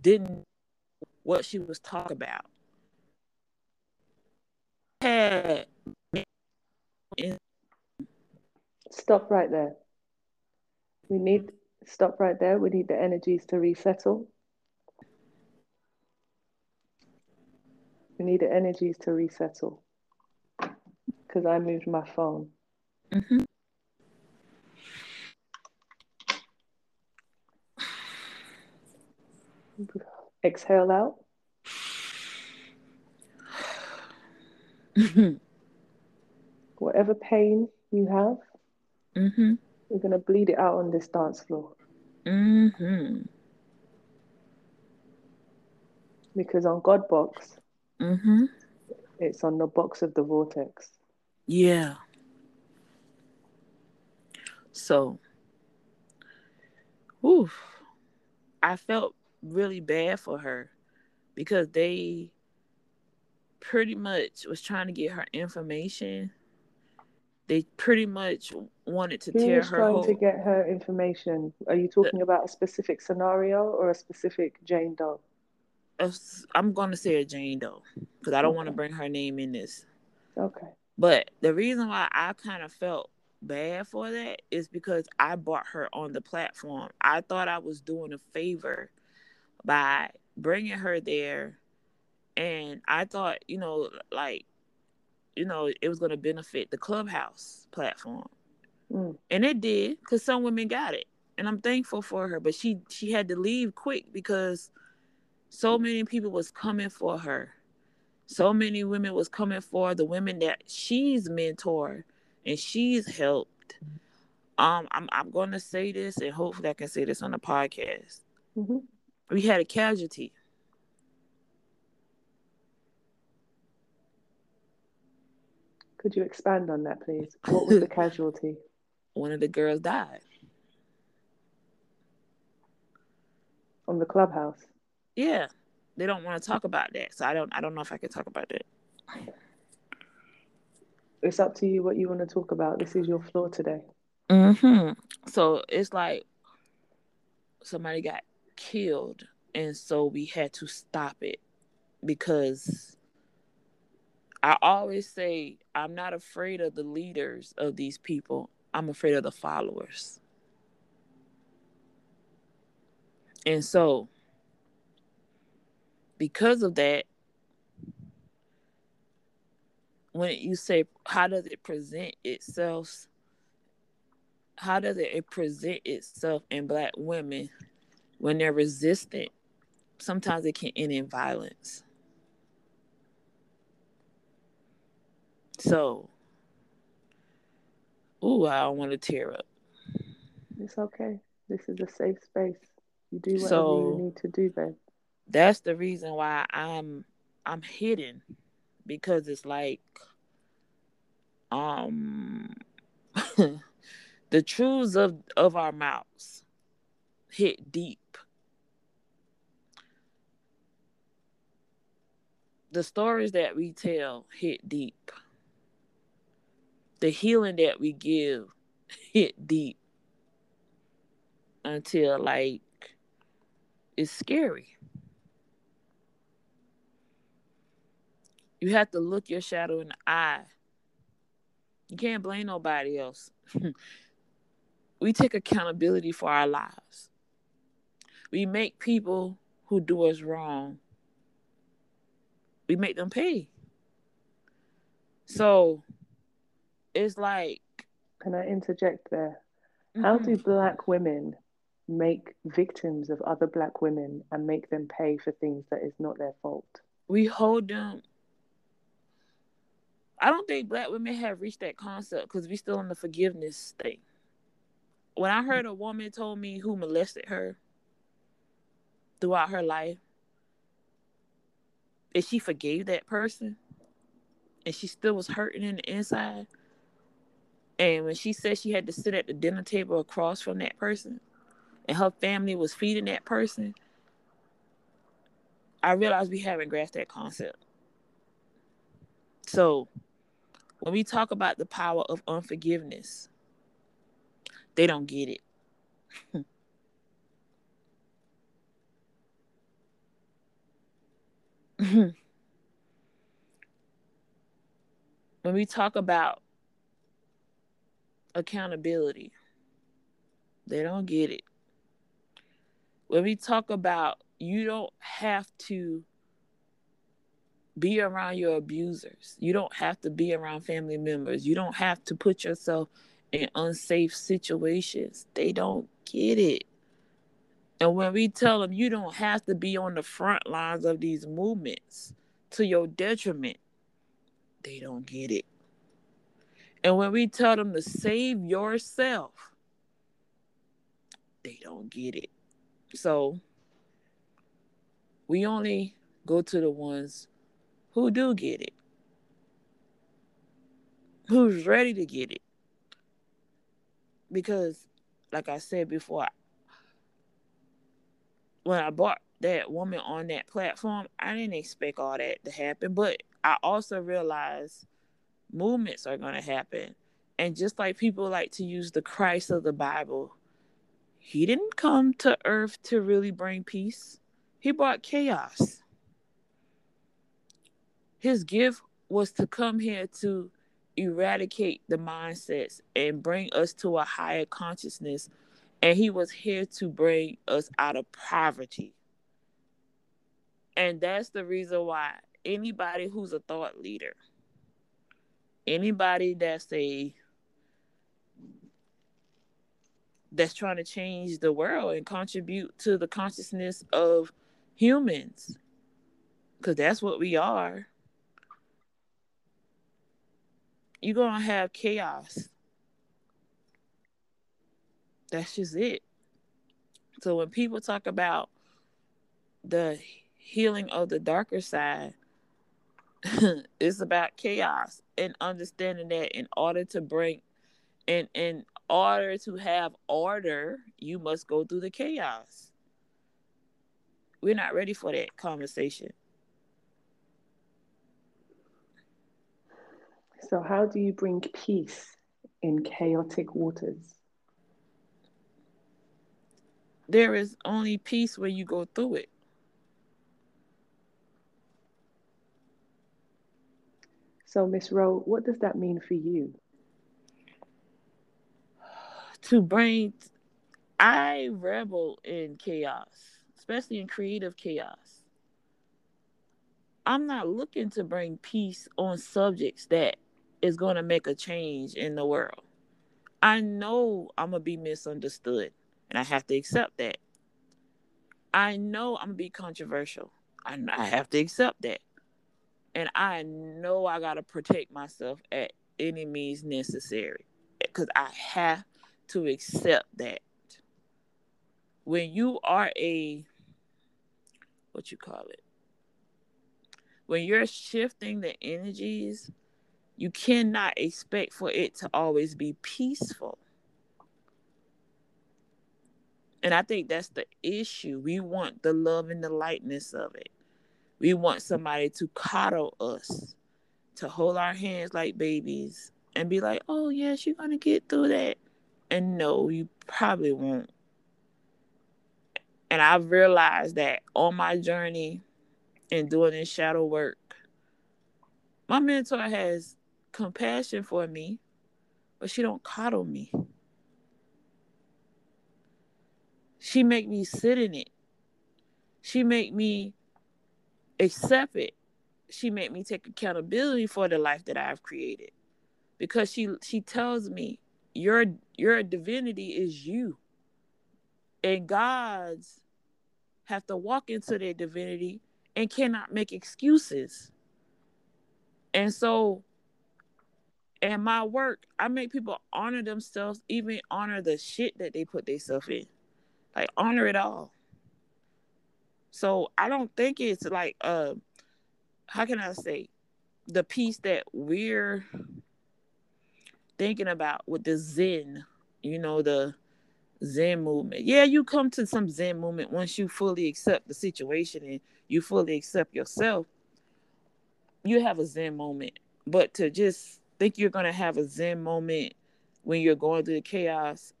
didn't what she was talking about had
Stop right there. We need stop right there. We need the energies to resettle. We need the energies to resettle. Because I moved my phone.
Mm-hmm.
Exhale out. Whatever pain you have,
Mm-hmm.
We're gonna bleed it out on this dance floor.
Mm-hmm.
Because on God box,
Mm-hmm.
it's on the box of the vortex.
Yeah. So, oof, I felt really bad for her because they pretty much was trying to get her information. They pretty much wanted to
Who
tear
was
her
trying
whole.
to get her information? Are you talking about a specific scenario or a specific Jane Doe?
i'm going to say a Jane Doe because I don't want to bring her name in this.
Okay.
But the reason why I kind of felt bad for that is because I brought her on the platform. I thought I was doing a favor by bringing her there. And I thought, you know, like, you know, it was going to benefit the clubhouse platform.
Mm.
And it did because some women got it. And I'm thankful for her. But she she had to leave quick because so many people was coming for her so many women was coming for the women that she's mentored and she's helped um i'm, I'm going to say this and hopefully i can say this on the podcast
hmm
we had a casualty
Could you expand on that, please? What was the casualty?
one of the girls died
On the clubhouse.
yeah they don't want to talk about that so i don't i don't know if i can talk about that
It's up to you what you want to talk about. This is your floor today.
hmm so it's like somebody got killed and so we had to stop it because i always say i'm not afraid of the leaders of these people. I'm afraid of the followers. And so because of that when you say how does it present itself? How does it present itself in black women when they're resistant? Sometimes it can end in violence so ooh i don't want to tear up
It's okay. This is a safe space. You do whatever
So-
you need to do, babe.
that's the reason why i'm i'm hidden because it's like um the truths of of our mouths hit deep the stories that we tell hit deep the healing that we give hit deep until like it's scary. You have to look your shadow in the eye. You can't blame nobody else. We take accountability for our lives. We make people who do us wrong. We make them pay. So it's like
Can I interject there? How
mhm.
do black women make victims of other black women and make them pay for things that is not their fault?
we hold them i don't think black women have reached that concept because we still in the forgiveness thing when i heard a woman told me who molested her throughout her life and she forgave that person and she still was hurting in the inside and when she said she had to sit at the dinner table across from that person and her family was feeding that person i realized we haven't grasped that concept. So when we talk about the power of unforgiveness they don't get it. When we talk about accountability, they don't get it. When we talk about you don't have to be around your abusers, you don't have to be around family members, you don't have to put yourself in unsafe situations, they don't get it. And when we tell them you don't have to be on the front lines of these movements to your detriment, they don't get it. And when we tell them to save yourself, they don't get it. So we only go to the ones who do get it, who's ready to get it. Because, like I said before, when I bought that woman on that platform, I didn't expect all that to happen. But I also realized movements are going to happen. And just like people like to use the Christ of the Bible, he didn't come to earth to really bring peace, he brought chaos. His gift was to come here to eradicate the mindsets and bring us to a higher consciousness. And he was here to bring us out of poverty. And that's the reason why anybody who's a thought leader, anybody that's a that's trying to change the world and contribute to the consciousness of humans because that's what we are. You're gonna have chaos. That's just it. So when people talk about the healing of the darker side it's about chaos and understanding that in order to bring in in order to have order you must go through the chaos. We're not ready for that conversation.
So, how do you bring peace in chaotic waters?
there is only peace when you go through it
So, Miss Rho, what does that mean for you?
to bring i rebel in chaos especially in creative chaos. I'm not looking to bring peace on subjects that is going to make a change in the world. I know i'm going to be misunderstood and i have to accept that. I know i'm going to be controversial I, I have to accept that and i know i got to protect myself at any means necessary because i have to accept that. When you are a what you call it? When you're shifting the energies you cannot expect for it to always be peaceful. And i think that's the issue. We want the love and the lightness of it we want somebody to coddle us to hold our hands like babies and be like oh yes you're gonna get through that and no, you probably won't. And I've realized that on my journey in doing this shadow work, my mentor has compassion for me, but she don't coddle me. She make me sit in it. She make me accept it. She made me take accountability for the life that I've created. Because she she tells me your your divinity is you and gods have to walk into their divinity and cannot make excuses and so in my work i make people honor themselves even honor the shit that they put themselves in like honor it all so i don't think it's like uh how can i say the piece that we're thinking about with the Zen, you know, the Zen movement. Yeah, you come to some Zen movement once you fully accept the situation and you fully accept yourself. You have a Zen moment. But to just think you're going to have a Zen moment when you're going through the chaos,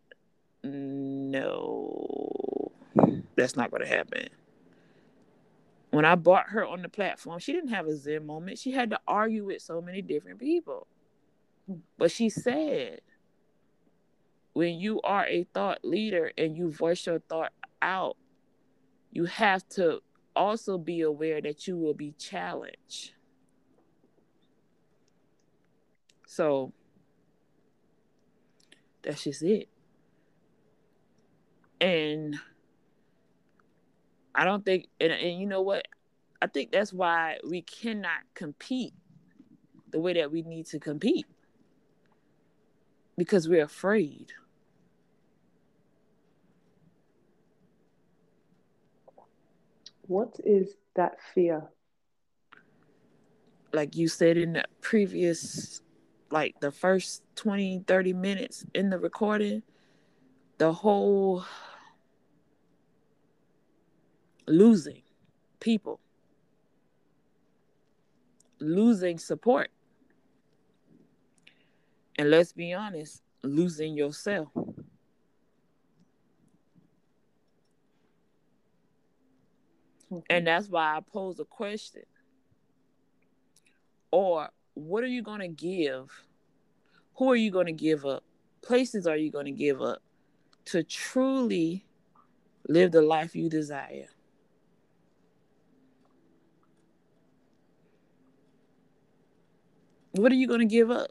no, that's not going to happen. When I bought her on the platform, she didn't have a Zen moment. She had to argue with so many different people. But she said, when you are a thought leader and you voice your thought out, you have to also be aware that you will be challenged. So that's just it. And I don't think, and, and you know what? I think that's why we cannot compete the way that we need to compete because we're afraid.
What is that fear
like you said in the previous like the first 20 30 minutes in the recording the whole losing people losing support and let's be honest losing yourself. And that's why i pose a question. Or what are you going to give? Who are you going to give up? Places are you going to give up to truly live the life you desire what are you going to give up?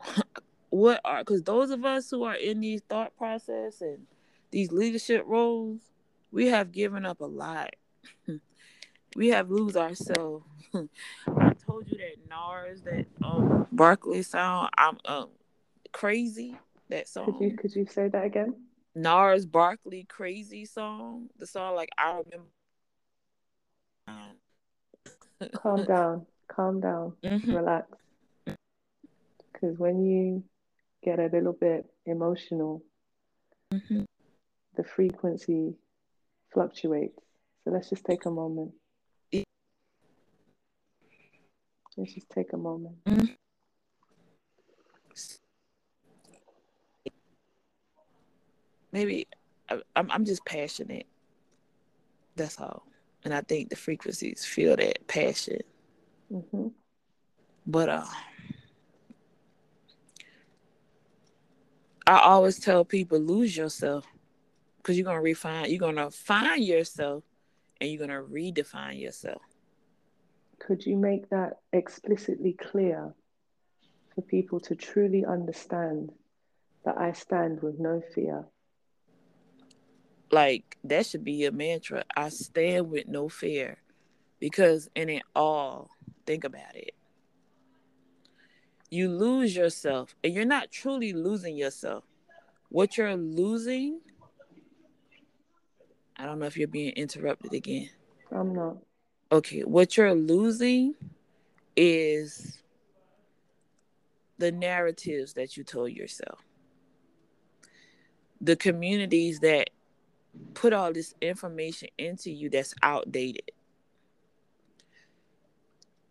What are because those of us who are in these thought process and these leadership roles we have given up a lot. We have lose ourselves. I told you that Gnarls that um barkley sound i'm um crazy that song
Could you could you say that again?
Gnarls Barkley crazy song the song like i remember
Calm down, calm down,
Mhm.
relax. Because when you get a little bit emotional,
Mhm.
the frequency fluctuates. So let's just take a moment. Let's just take a moment.
maybe I- I'm I'm just passionate. That's all, and I think the frequencies feel that passion.
hmm
But uh, I always tell people lose yourself because you're gonna refine. You're gonna find yourself, and you're gonna redefine yourself.
Could you make that explicitly clear for people to truly understand that I stand with no fear?
Like that should be your mantra. I stand with no fear, because in it all, think about it. You lose yourself, and you're not truly losing yourself. What you're losing, I don't know if you're being interrupted again.
I'm not.
Okay, what you're losing is the narratives that you told yourself. The communities that put all this information into you that's outdated.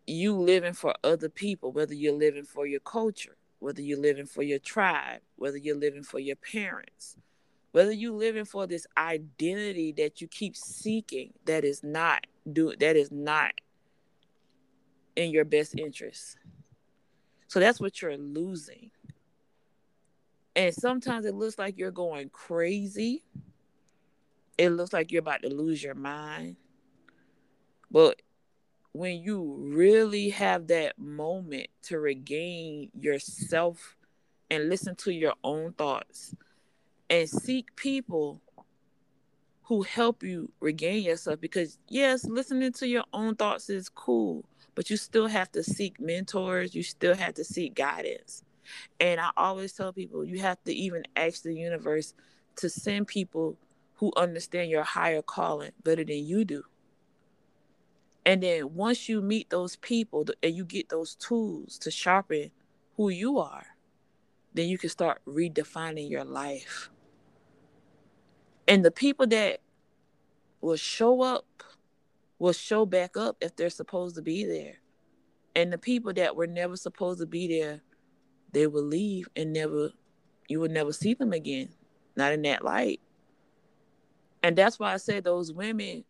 You living for other people, whether you're living for your culture, whether you're living for your tribe, whether you're living for your parents, whether you're living for this identity that you keep seeking that is not do that is not in your best interest. So that's what you're losing. And sometimes it looks like you're going crazy. It looks like you're about to lose your mind. But when you really have that moment to regain yourself and listen to your own thoughts and seek people who help you regain yourself because yes listening to your own thoughts is cool but you still have to seek mentors you still have to seek guidance and i always tell people you have to even ask the universe to send people who understand your higher calling better than you do and then once you meet those people and you get those tools to sharpen who you are then you can start redefining your life and the people that will show up will show back up if they're supposed to be there. And the people that were never supposed to be there, they will leave and never you will never see them again. Not in that light. And that's why I said those women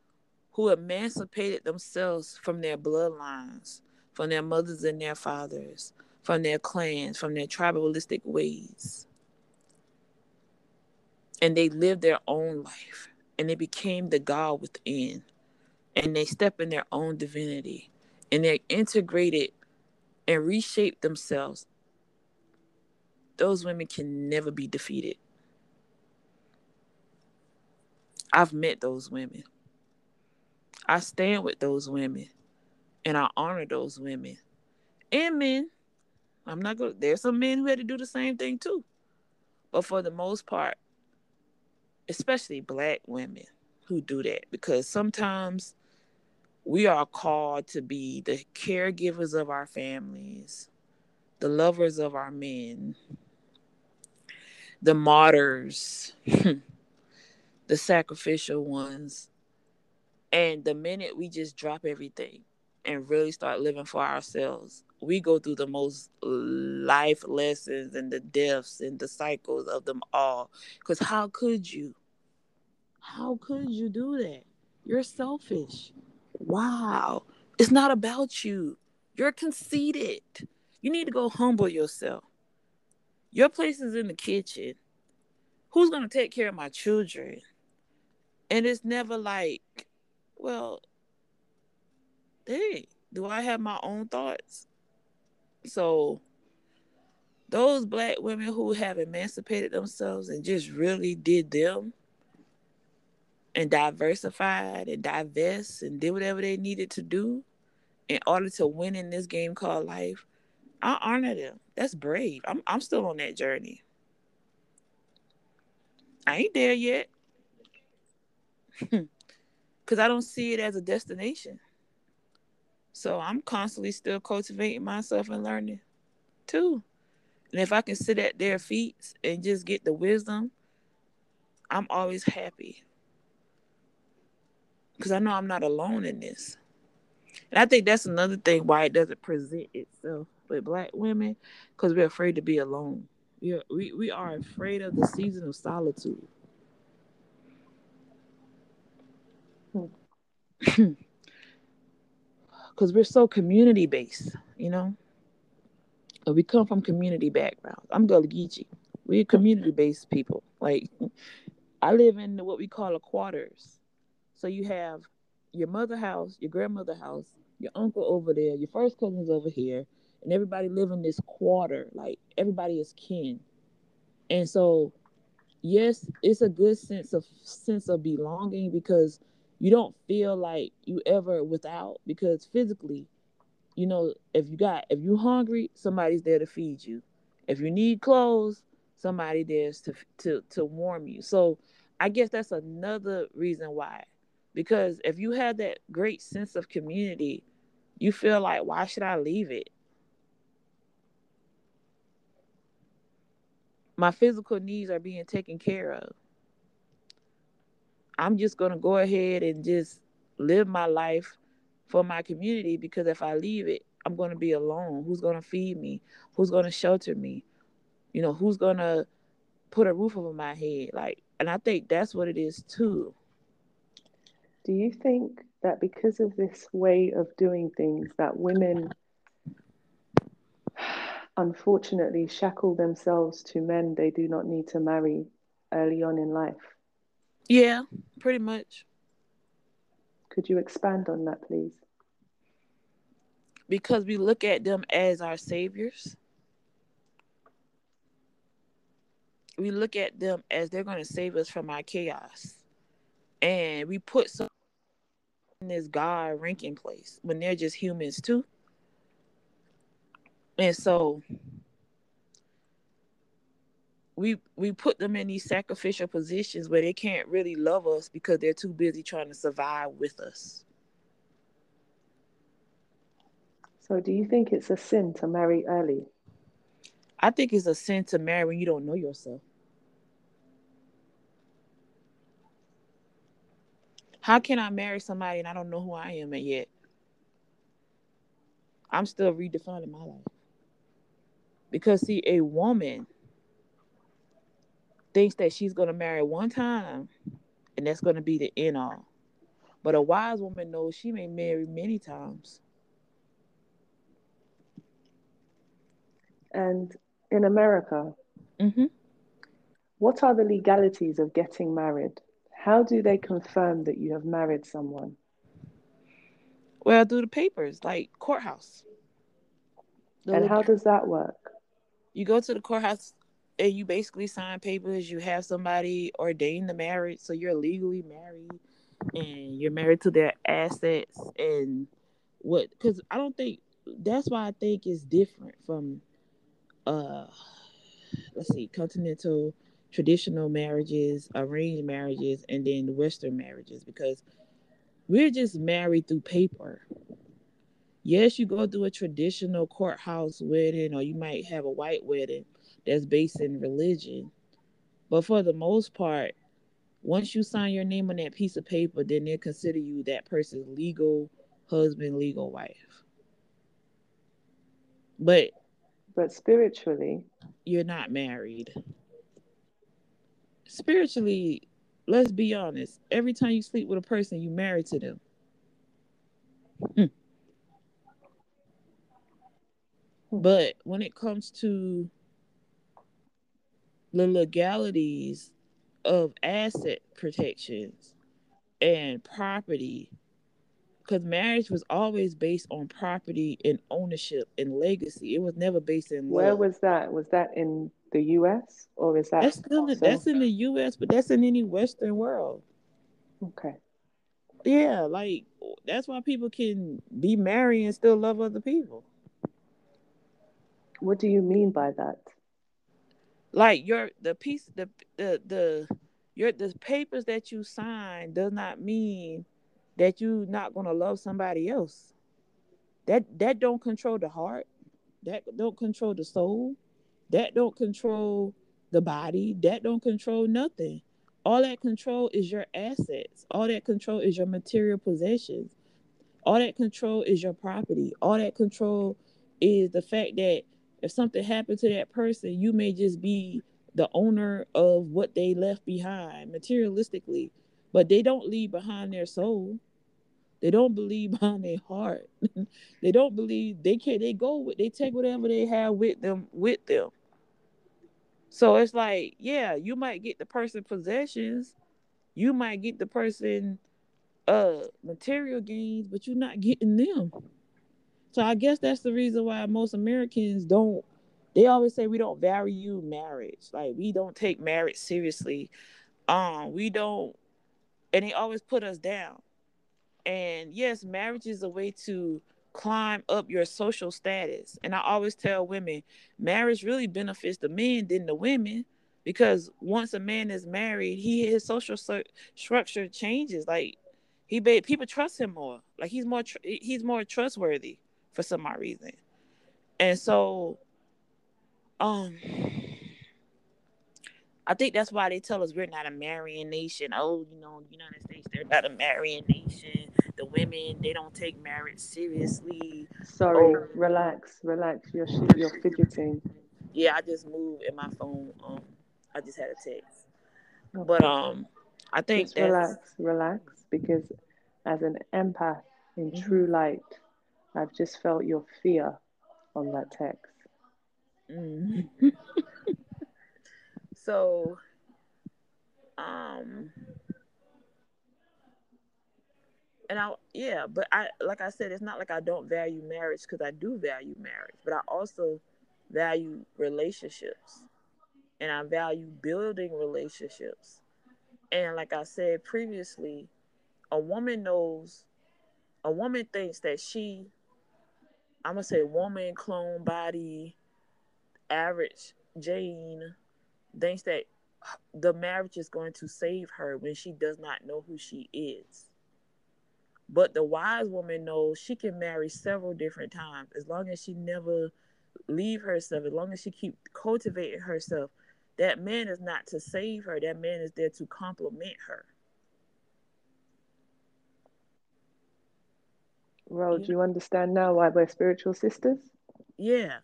who emancipated themselves from their bloodlines, from their mothers and their fathers, from their clans, from their tribalistic ways. And they lived their own life and they became the God within. And they step in their own divinity and they integrated and reshaped themselves. Those women can never be defeated. I've met those women. I stand with those women and I honor those women and men. I'm not going to, there's some men who had to do the same thing too. But for the most part, especially black women who do that, because sometimes we are called to be the caregivers of our families, the lovers of our men, the martyrs, the sacrificial ones. And the minute we just drop everything and really start living for ourselves, we go through the most life lessons and the deaths and the cycles of them all. Because how could you? How could you do that? You're selfish. Wow. It's not about you. You're conceited. You need to go humble yourself. Your place is in the kitchen. Who's going to take care of my children? And it's never like, well, hey, do I have my own thoughts? So, those black women who have emancipated themselves and just really did them and diversified and divest and did whatever they needed to do in order to win in this game called life, I honor them. That's brave. I'm I'm still on that journey. I ain't there yet. Hmm. Cause I don't see it as a destination. So I'm constantly still cultivating myself and learning too. And if I can sit at their feet and just get the wisdom, I'm always happy. Because I know I'm not alone in this. And I think that's another thing why it doesn't present itself with black women because we're afraid to be alone. We are, we, we are afraid of the season of solitude. Because we're so community based, you know? we come from community backgrounds. I'm Gullah Geechee. We're community based people. Like, I live in what we call a quarters. So you have your mother house, your grandmother house, your uncle over there, your first cousins over here, and everybody live in this quarter. Like everybody is kin. And so yes, it's a good sense of sense of belonging because you don't feel like you ever without because physically, you know, if you got if you hungry, somebody's there to feed you. If you need clothes, somebody there's to to to warm you. So I guess that's another reason why. Because if you have that great sense of community, you feel like why should I leave it? my physical needs are being taken care of. I'm just going to go ahead and just live my life for my community because if I leave it, I'm going to be alone. Who's going to feed me? Who's going to shelter me? You know, who's going to put a roof over my head? Like, and I think that's what it is too.
Do you think that because of this way of doing things that women unfortunately shackle themselves to men they do not need to marry early on in life.
Yeah, pretty much.
Could you expand on that, please?
Because we look at them as our saviors. We look at them as they're going to save us from our chaos. And we put some in this God ranking place when they're just humans too. And so we we put them in these sacrificial positions where they can't really love us because they're too busy trying to survive with us.
So do you think it's a sin to marry early?
I think it's a sin to marry when you don't know yourself. How can I marry somebody and I don't know who I am yet? I'm still redefining my life. Because see, a woman thinks that she's gonna marry one time and that's gonna be the end all. But a wise woman knows she may marry many times.
And in America,
mm-hmm.
what are the legalities of getting married? How do they confirm that you have married someone?
Well, through the papers, like courthouse.
The and how does that work?
you go to the courthouse and you basically sign papers. You have somebody ordain the marriage, so you're legally married, and you're married to their assets and what? Because I don't think that's why I think it's different from, uh, let's see, continental traditional marriages, arranged marriages, and then Western marriages because we're just married through paper. Yes, you go through a traditional courthouse wedding, or you might have a white wedding that's based in religion. But for the most part, once you sign your name on that piece of paper, then they'll consider you that person's legal husband, legal wife. But
But spiritually,
you're not married. Spiritually, let's be honest. Every time you sleep with a person, you married to them. Mm. But when it comes to the legalities of asset protections and property, because marriage was always based on property and ownership and legacy. It was never based in
where
love.
was that? Was that in the US or is that
That's still
also-
that's in the U.S., but that's in any Western world.
okay?
Yeah, like that's why people can be married and still love other people.
What do you mean by that?
Like your the piece the the the your the papers that you sign does not mean that you're not gonna love somebody else. That that don't control the heart. That don't control the soul. That don't control the body. That don't control nothing. All that control is your assets. All that control is your material possessions. All that control is your property. All that control is the fact that if something happened to that person, you may just be the owner of what they left behind materialistically, but they don't leave behind their soul. They don't believe behind their heart. they don't believe they can they go with they take whatever they have with them with them. So it's like, yeah, you might get the person possessions, you might get the person uh material gains, but you're not getting them. So I guess that's the reason why most Americans don't they always say we don't value marriage. Like we don't take marriage seriously. Um, we don't and they always put us down. And yes, marriage is a way to climb up your social status. And I always tell women, marriage really benefits the men than the women because once a man is married, he his social structure changes. Like he ba- people trust him more. Like he's more tr- he's more trustworthy for some odd reason. And so um I think that's why they tell us we're not a marrying nation. Oh, you know, the United States, they're not a marrying nation. The women, they don't take marriage seriously.
Sorry,
Oh.
relax, relax. You're you're fidgeting.
Yeah, I just moved in my phone. Um, I just had a text. But um, I think
Just
that's
relax, relax, because as an empath in
Mhm.
true light, I've just felt your fear on that text.
Mm. so, um, and I, yeah, but I, like I said, it's not like I don't value marriage because I do value marriage, but I also value relationships and I value building relationships. And like I said previously, a woman knows, a woman thinks that she, I'm gonna say woman, clone body, average Jane thinks that the marriage is going to save her when she does not know who she is. But the wise woman knows she can marry several different times as long as she never leave herself, as long as she keep cultivating herself. That man is not to save her. That man is there to complement her.
Rho,
Yeah.
do you understand now why we're spiritual sisters?
Yeah.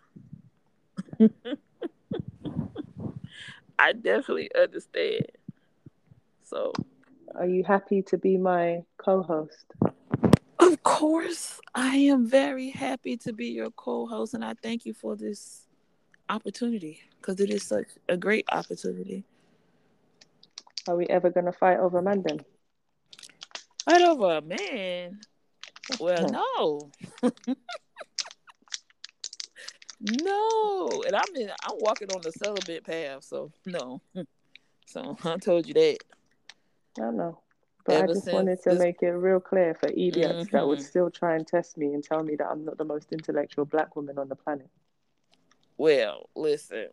I definitely understand. So
Are you happy to be my co-host?
Of course, I am very happy to be your co-host, and I thank you for this opportunity because it is such a great opportunity.
Are we ever gonna fight over mandem?
Right over a man. Well, no, no, and I'm in. I'm walking on the celibate path, so no. So I told you that.
I know. But I just wanted to
this-
make it real clear for idiots that would
Mhm.
still try and test me and tell me that I'm not the most intellectual black woman on the planet.
Well, listen,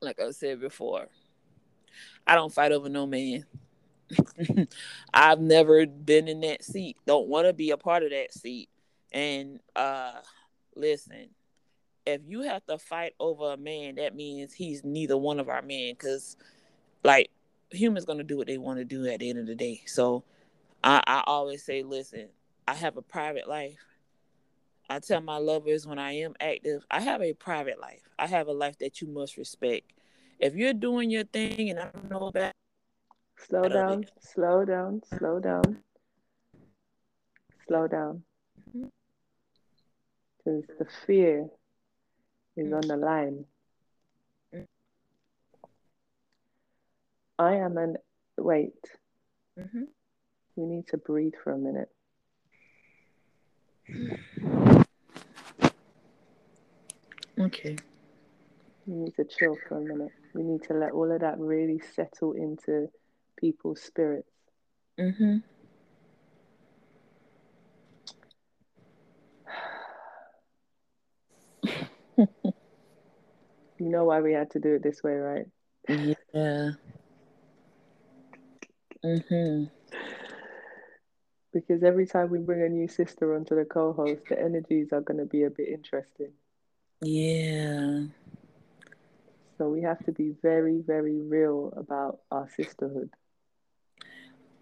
like I said before, I don't fight over no man. I've never been in that seat. Don't want to be a part of that seat. And uh listen, if you have to fight over a man, that means he's neither one of our men. Cause like humans gonna do what they want to do at the end of the day. So I, I always say, listen, I have a private life. I tell my lovers when I am active, I have a private life. I have a life that you must respect. If you're doing your thing and I don't know about Uh,
slow down, slow down, slow down, slow down. Because the fear is on mm. the line. Mm. I am an. Wait.
mm-hmm.
We need to breathe for a minute.
Okay.
We need to chill for a minute. We need to let all of that really settle into people's spirits.
Mm-hmm.
You know why we had to do it this way, right?
Yeah. Mm-hmm.
Because every time we bring a new sister onto the co host, the energies are going to be a bit interesting.
Yeah.
So we have to be very, very real about our sisterhood.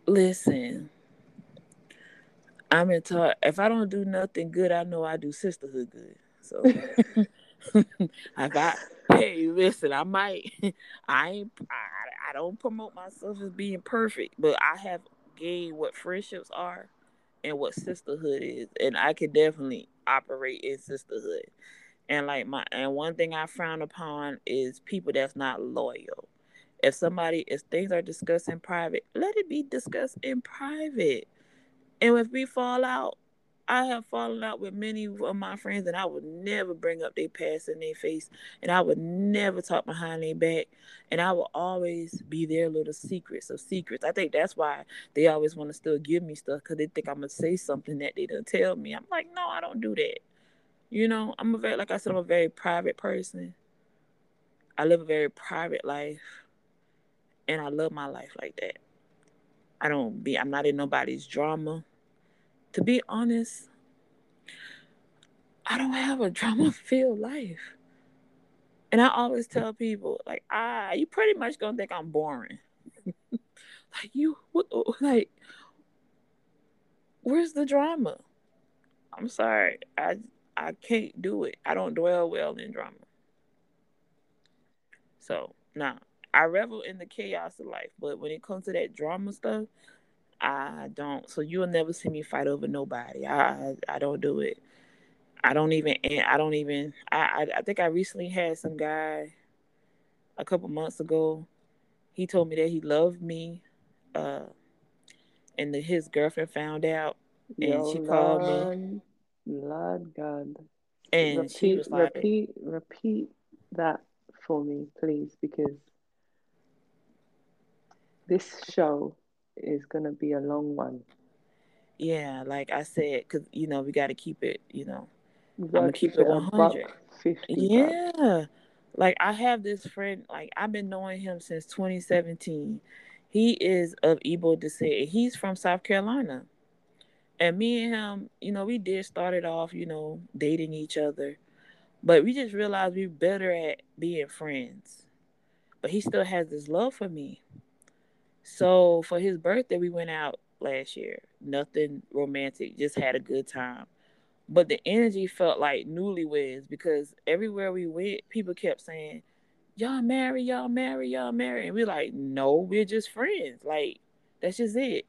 Listen. I'm in talk. If I don't do nothing good, I know I do sisterhood good. So I hey, listen, I might I ain't I, I don't promote myself as being perfect, but I have gained what friendships are and what sisterhood is. And I can definitely operate in sisterhood. And like my and one thing I frown upon is people that's not loyal. If somebody if things are discussed in private, let it be discussed in private. And if we fall out, I have fallen out with many of my friends, and I would never bring up their past in their face, and I would never talk behind their back, and I will always be their little secrets of secrets. I think that's why they always want to still give me stuff because they think I'm gonna say something that they don't tell me. I'm like, no, I don't do that. You know, I'm a very, like I said, I'm a very private person. I live a very private life, and I love my life like that. I don't be, I'm not in nobody's drama to be honest, I don't have a drama filled life. And I always tell people, like, ah, you pretty much gonna think I'm boring. like you what like where's the drama? I'm sorry. I I can't do it. I don't dwell well in drama. So nah, I revel in the chaos of life, but when it comes to that drama stuff, I don't. So you'll never see me fight over nobody. I I don't do it. I don't even. I don't even. I I, I think I recently had some guy a couple months ago. He told me that he loved me, uh, and that his girlfriend found out, and
Yo,
she called
Lord,
me,
Lord God.
and
repeat,
she was like,
repeat, repeat that for me, please, because this show is gonna be a long one.
"Yeah, like I said, because you know we got to keep it. You know,
We
I'ma
gotta
keep it
it a
100.
buck fifty. bub.
Yeah. Like I have this friend, like I've been knowing him since 2017. He is of Igbo descent. He's from South Carolina. And me and him, you know, we did start it off, you know, dating each other. But we just realized we're better at being friends. But he still has this love for me. So for his birthday, we went out last year. Nothing romantic, just had a good time but the energy felt like newlyweds because everywhere we went, people kept saying, "Y'all marry, y'all marry, y'all marry," and we're like, "No, we're just friends. Like that's just it."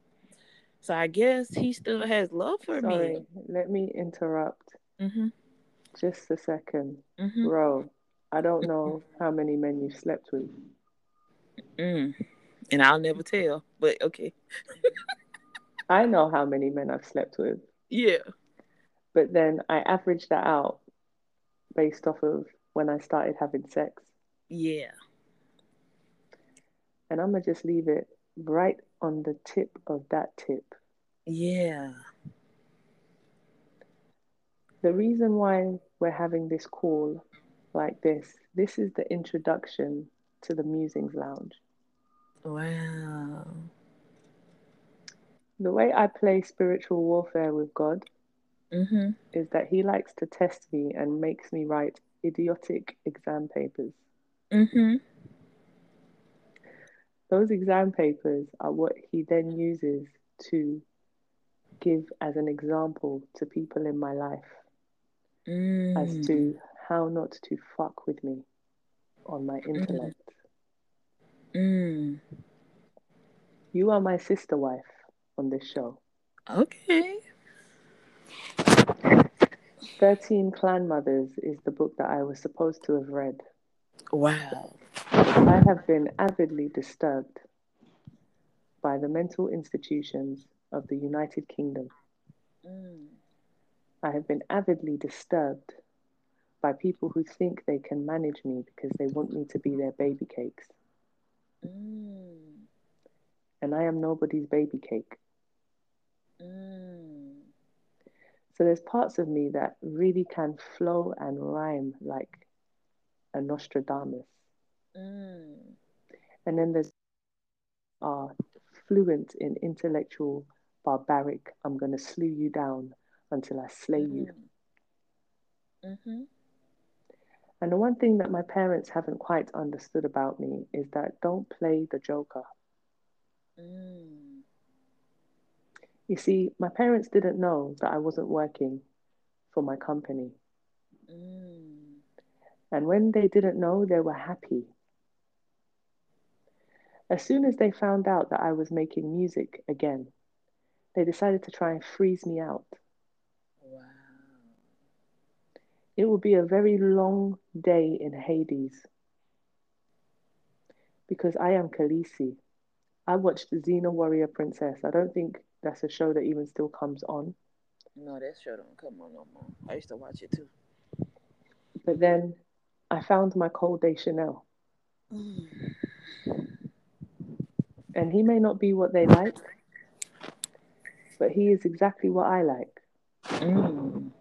So I guess he still has love for
Sorry,
me.
let me interrupt
Mhm.
just a second.
Mhm.
Bro, I don't know how many men you've slept with.
Mm. And I'll never tell, but okay.
I know how many men I've slept with,
Yeah.
but then I averaged that out based off of when I started having sex.
Yeah.
And I'm gonna just leave it right on the tip of that tip.
Yeah.
The reason why we're having this call like this, this is the introduction to the Musings Lounge.
Wow.
The way I play spiritual warfare with God
Mm-hmm.
is that He likes to test me and makes me write idiotic exam papers.
Mm-hmm.
Those exam papers are what He then uses to give as an example to people in my life
Mm.
as to how not to fuck with me on my intellect.
Mm.
You are my sister wife on this show.
Okay.
13 Clan Mothers is the book that I was supposed to have read.
Wow.
I have been avidly disturbed by the mental institutions of the United Kingdom.
Mm.
I have been avidly disturbed by people who think they can manage me because they want me to be their baby cakes.
Mm.
And I am nobody's baby cake.
Mm.
So there's parts of me that really can flow and rhyme like a Nostradamus.
Mm.
And then there's are fluent in intellectual, barbaric, I'm going to slew you down until I slay you.
Mm-hmm.
And the one thing that my parents haven't quite understood about me is that don't play the joker.
Mm.
You see, my parents didn't know that I wasn't working for my company.
Mm.
And when they didn't know, they were happy. As soon as they found out that I was making music again, they decided to try and freeze me out.
Wow.
It will be a very long day in Hades because I am Khaleesi. I watched Xena Warrior Princess. I don't think that's a show that even still comes on.
No, that show don't come on no more. I used to watch it too.
But then I found my Cold Day Chanel.
Mm.
And he may not be what they like, but he is exactly what I like.
Mm.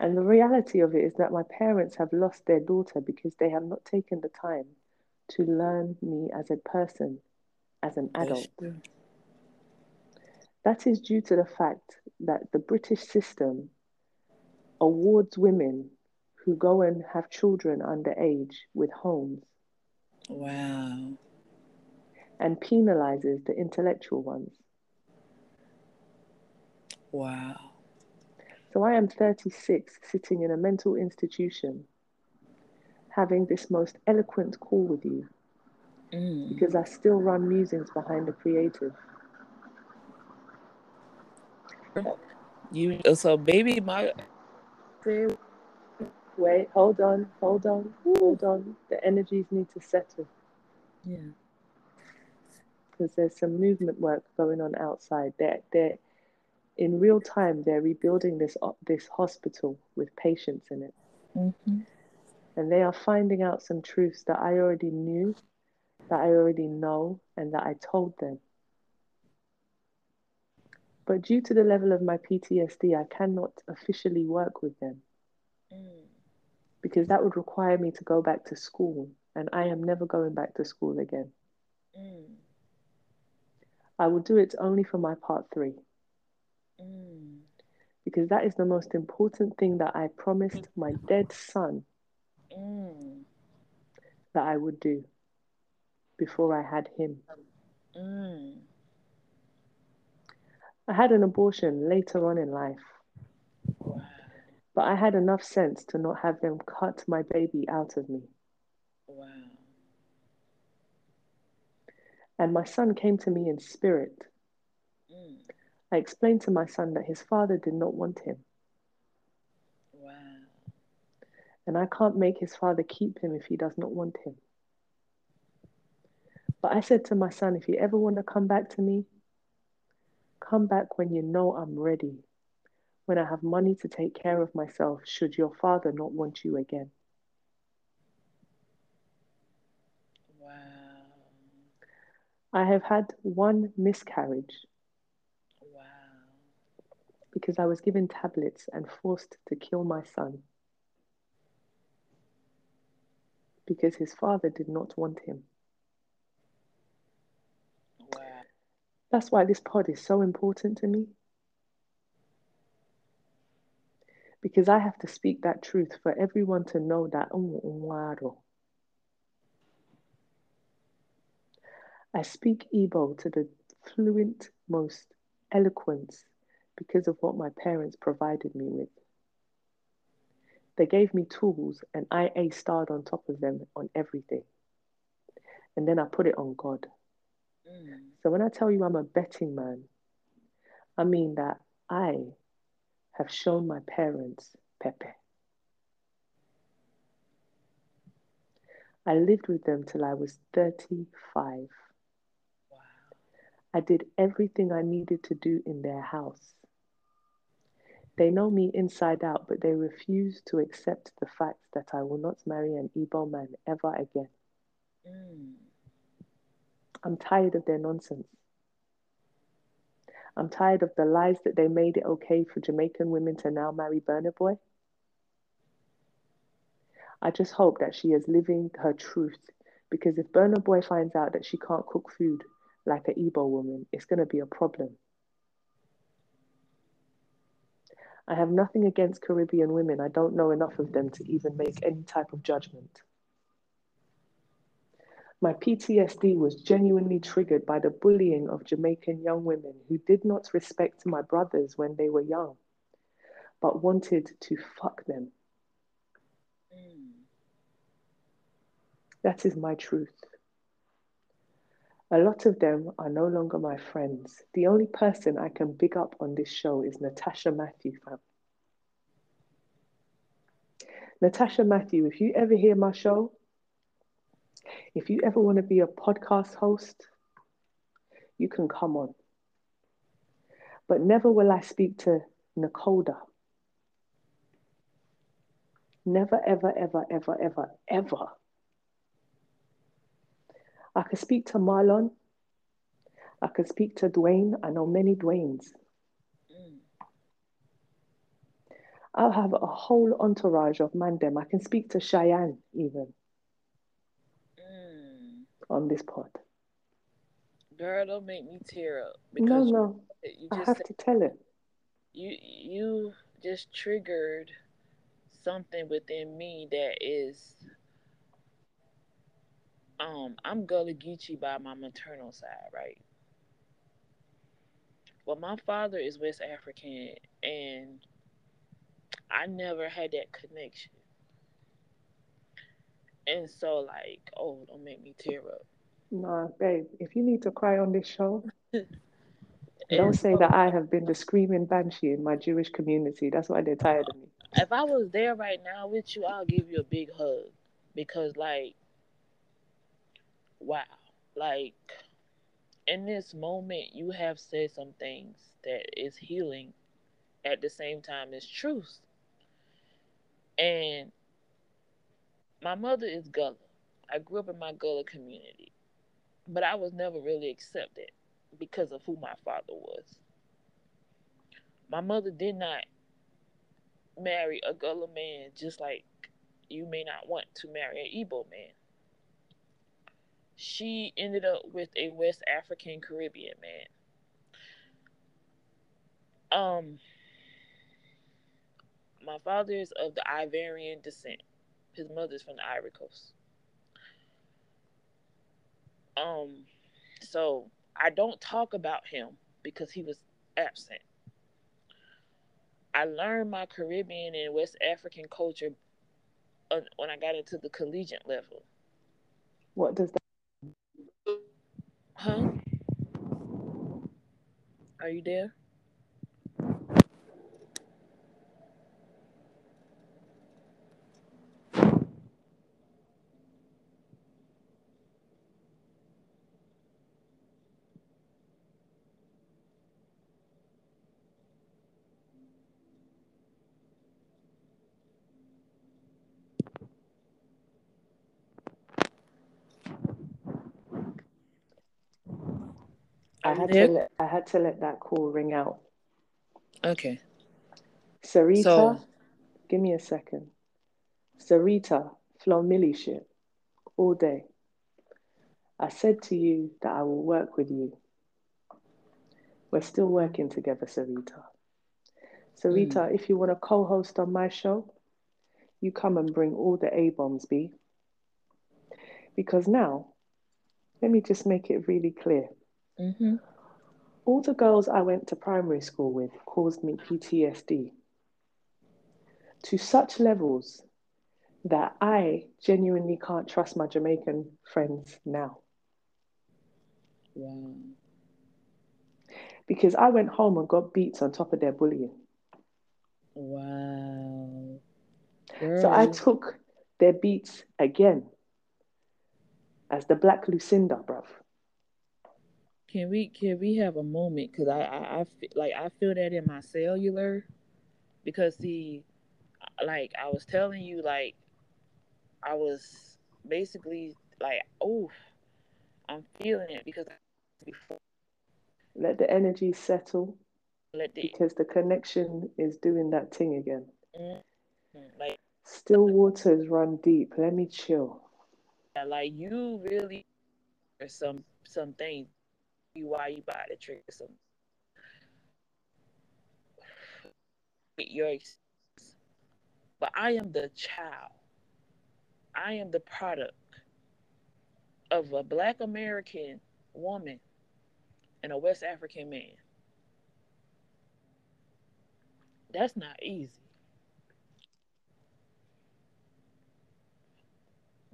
And the reality of it is that my parents have lost their daughter because they have not taken the time to learn me as a person, as an adult. That is due to the fact that the British system awards women who go and have children underage with homes
Wow.
and penalizes the intellectual ones.
Wow.
So I am 36, sitting in a mental institution, having this most eloquent call with you
Mm.
because I still run musings behind the creative.
You so baby my
Wait, hold on, hold on, hold on. The energies need to settle
yeah.
because there's some movement work going on outside. They're, they're in real time. They're rebuilding this this hospital with patients in it,
Mm-hmm.
and they are finding out some truths that I already knew, that I already know, and that I told them. But due to the level of my PTSD, I cannot officially work with them
Mm.
because that would require me to go back to school, and I am never going back to school again.
Mm.
I will do it only for my part three
Mm.
because that is the most important thing that I promised my dead son
Mm.
that I would do before I had him.
Mm.
I had an abortion later on in life,
Wow.
but I had enough sense to not have them cut my baby out of me.
Wow.
And my son came to me in spirit.
Mm.
I explained to my son that his father did not want him,
Wow.
and I can't make his father keep him if he does not want him. But I said to my son, if you ever want to come back to me, come back when you know I'm ready, when I have money to take care of myself, should your father not want you again.
Wow.
I have had one miscarriage. Because I was given tablets and forced to kill my son because his father did not want him.
Wow.
That's why this pod is so important to me. Because I have to speak that truth for everyone to know that. Oh, I speak Igbo to the fluent, most eloquence because of what my parents provided me with. They gave me tools and I A starred on top of them on everything. And then I put it on God.
Mm.
So when I tell you I'm a betting man, I mean that I have shown my parents Pepe. I lived with them till I was 35.
Wow.
I did everything I needed to do in their house. They know me inside out, but they refuse to accept the fact that I will not marry an Igbo man ever again.
Mm.
I'm tired of their nonsense. I'm tired of the lies that they made it okay for Jamaican women to now marry Burna Boy. I just hope that she is living her truth because if Burna Boy finds out that she can't cook food like an Igbo woman, it's going to be a problem. I have nothing against Caribbean women. I don't know enough of them to even make any type of judgment. My PTSD was genuinely triggered by the bullying of Jamaican young women who did not respect my brothers when they were young, but wanted to fuck them.
Mm.
That is my truth. A lot of them are no longer my friends. The only person I can big up on this show is Natasha Matthew, fam. Natasha Matthew, if you ever hear my show, if you ever want to be a podcast host, you can come on. But never will I speak to Nakoda. Never, ever, ever, ever, ever, ever. I could speak to Marlon. I could speak to Dwayne. I know many Dwaynes.
Mm.
I'll have a whole entourage of mandem. I can speak to Cheyenne even
Mm.
on this pod.
Girl, don't make me tear up
No,
because
no,
you, you
I have
said-
to tell it.
you you just triggered something within me that is um I'm Gullah Geechee by my maternal side, right? Well, my father is West African, and I never had that connection. And so, like, oh, don't make me tear up.
No, babe, if you need to cry on this show, don't say
so-
that I have been the screaming banshee in my Jewish community. That's why they're tired of me.
if I was there right now with you, I'll give you a big hug because, like, wow, like in this moment, you have said some things that is healing at the same time as truth. And my mother is Gullah. I grew up in my Gullah community, but I was never really accepted because of who my father was. My mother did not marry a Gullah man just like you may not want to marry an Igbo man. She ended up with a West African Caribbean man. Um, my father is of the Ivorian descent. His mother's from the Ivory Coast. Um, so I don't talk about him because he was absent. I learned my Caribbean and West African culture uh, when I got into the collegiate level.
What does that
Huh? Are you there?
I had to let I had to let that call ring out.
Okay.
Sarita,
So-
give me a second. Sarita, Flo Milli shit, all day. I said to you that I will work with you. We're still working together, Sarita. Sarita, hmm. if you want to co host on my show, you come and bring all the A bombs, B. Because now, let me just make it really clear.
Mm-hmm.
All the girls I went to primary school with caused me PTSD to such levels that I genuinely can't trust my Jamaican friends now.
Wow.
Because I went home and got beats on top of their bullying.
Wow.
So I took their beats again as the Black Lucinda, bruv.
Can we can we have a moment? Cause I I, I fe- like I feel that in my cellular, because see, like I was telling you, like I was basically like, oh, I'm feeling it because before
Let the energy settle
let the
because the connection is doing that thing again.
mm, like
Still waters run deep. Let me chill.
like you really or some some things why you buy the trigger your ex- but I am the child. I am the product of a black American woman and a West African man. That's not easy.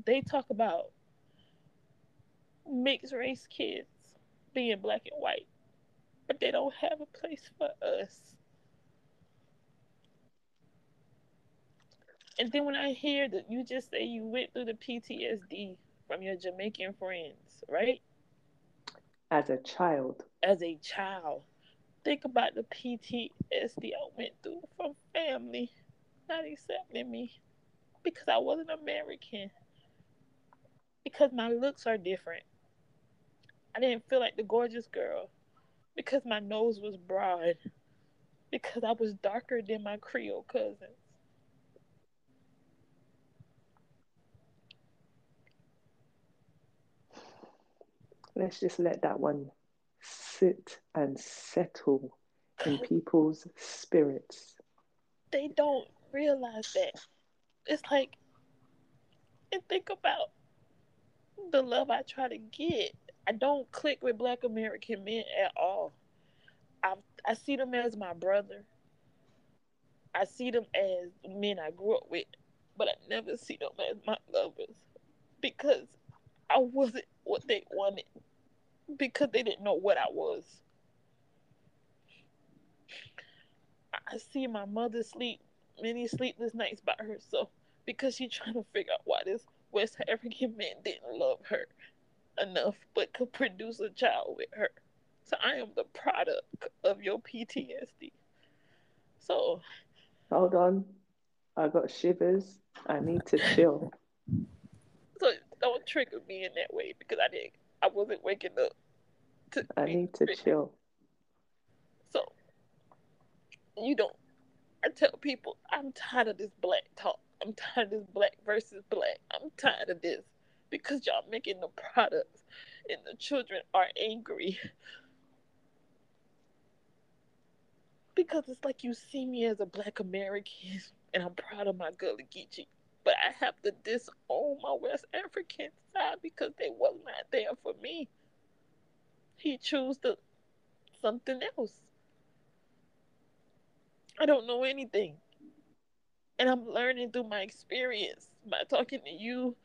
They talk about mixed race kids being black and white, but they don't have a place for us. And then when I hear that you just say you went through the PTSD from your Jamaican friends, right?
As a child,
As a child, think about the PTSD I went through from family not accepting me because I wasn't American. Because my looks are different. I didn't feel like the gorgeous girl because my nose was broad. Because I was darker than my Creole cousins.
let's just let that one sit and settle in people's spirits.
they don't realize that. It's like, and think about the love I try to get. I don't click with Black American men at all. I I see them as my brother. I see them as men I grew up with, but I never see them as my lovers because I wasn't what they wanted because they didn't know what I was. I see my mother sleep many sleepless nights by herself because she's trying to figure out why this West African man didn't love her enough but could produce a child with her. So I am the product of your PTSD. So
Hold on. I got shivers. I need to chill.
so don't trigger me in that way because I didn't I wasn't waking up to
I need to
triggered.
chill.
So you don't. I tell people I'm tired of this black talk. I'm tired of this black versus black. I'm tired of this because y'all making the products and the children are angry. Because it's like you see me as a black American and I'm proud of my Gullah Geechee. But I have to disown my West African side because they was not there for me. He chose to something else. I don't know anything. And I'm learning through my experience by talking to you,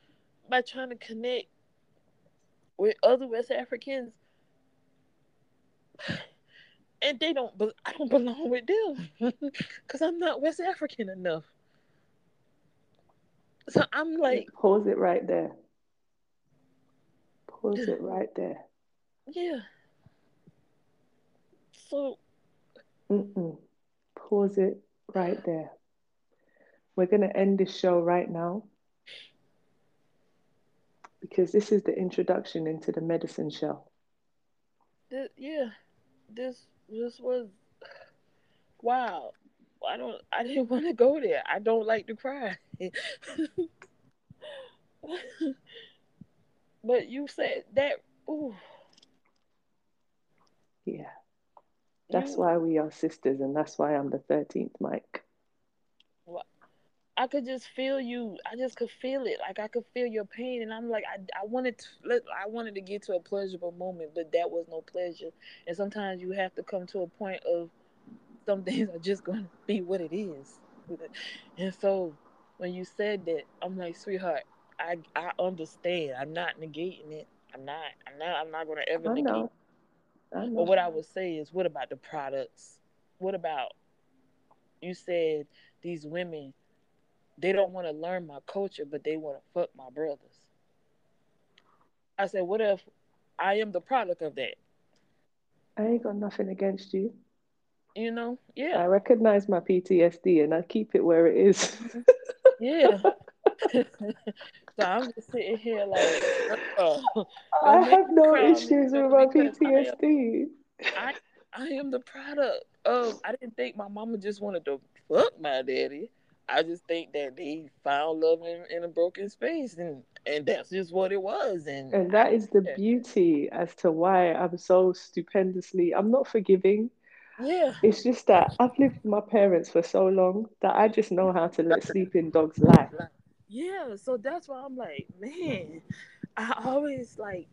by trying to connect with other West Africans. And they don't, be- I don't belong with them because I'm not West African enough. So I'm like,
Pause it right there. Pause it right there.
yeah. So
Mm-mm. Pause it right there. We're going to end this show right now because this is the introduction into the medicine show.
this, yeah, this this was wow. I don't. I didn't want to go there. I don't like to cry. but you said that. Ooh,
Yeah. That's
You-
why we are sisters, and that's why I'm the 13th Mike.
I could just feel you. I just could feel it. Like I could feel your pain, and I'm like, I, I wanted to, let- I wanted to get to a pleasurable moment, but that was no pleasure. And sometimes you have to come to a point of some things are just going to be what it is. And so when you said that, I'm like, sweetheart, I, I understand. I'm not negating it. I'm not. I'm not. I'm not going to ever negate.
know. I know.
But what I would say is, what about the products? What about you said these women? They don't want to learn my culture, but they want to fuck my brothers. I said, what if I am the product of that?
I ain't got nothing against you.
You know? Yeah.
I recognize my PTSD and I keep it where it is.
yeah. so I'm just sitting here like,
I have no issues with my
because I
PTSD.
I I am the product of. I didn't think my mama just wanted to fuck my daddy. I just think that they found love in, in a broken space, and and that's just what it was. And
And that is the
Yeah.
beauty as to why I'm so stupendously, I'm not forgiving.
yeah,
It's just that I've lived with my parents for so long that I just know how to let sleeping dogs lie.
yeah. So that's why I'm like, man, I always like.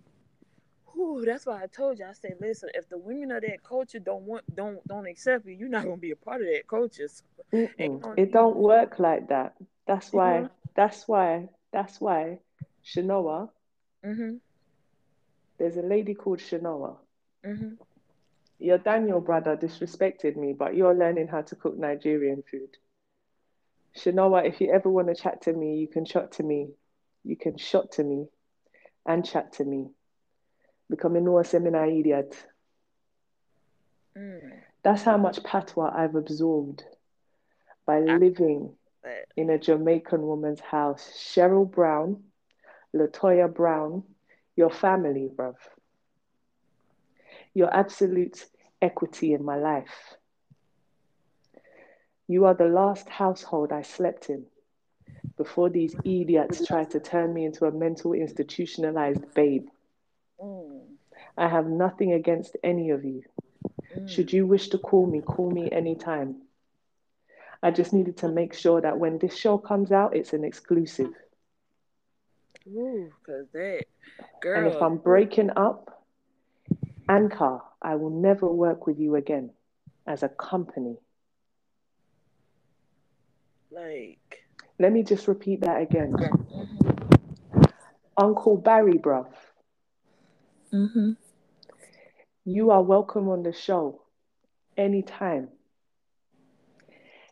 Whew, that's why I told you. I said, listen, if the women of that culture don't want, don't, don't accept you, you're not gonna be a part of that culture. So,
It don't work like that. That's why,
Mhm.
that's why, that's why Shanoa,
hmm
there's a lady called Shanoa.
hmm
Your Daniel brother disrespected me, but you're learning how to cook Nigerian food. Shanoa, if you ever want to chat to me, you can chat to me. You can shot to me and chat to me. Becoming no seminar idiot.
mm,
That's how much patois I've absorbed by living in a Jamaican woman's house. Cheryl Brown, Latoya Brown, your family, bruv. Your absolute equity in my life. You are the last household I slept in before these idiots tried to turn me into a mental institutionalized babe.
Mm,
I have nothing against any of you.
mm.
Should you wish to call me, call me anytime. I just needed to make sure that when this show comes out, it's an exclusive.
Ooh, cause that girl.
And if I'm breaking up, Anchor, I will never work with you again as a company.
like,
Let me just repeat that again.
mm-hmm.
Uncle Barry, bruv,
Mm-hmm.
you are welcome on the show anytime.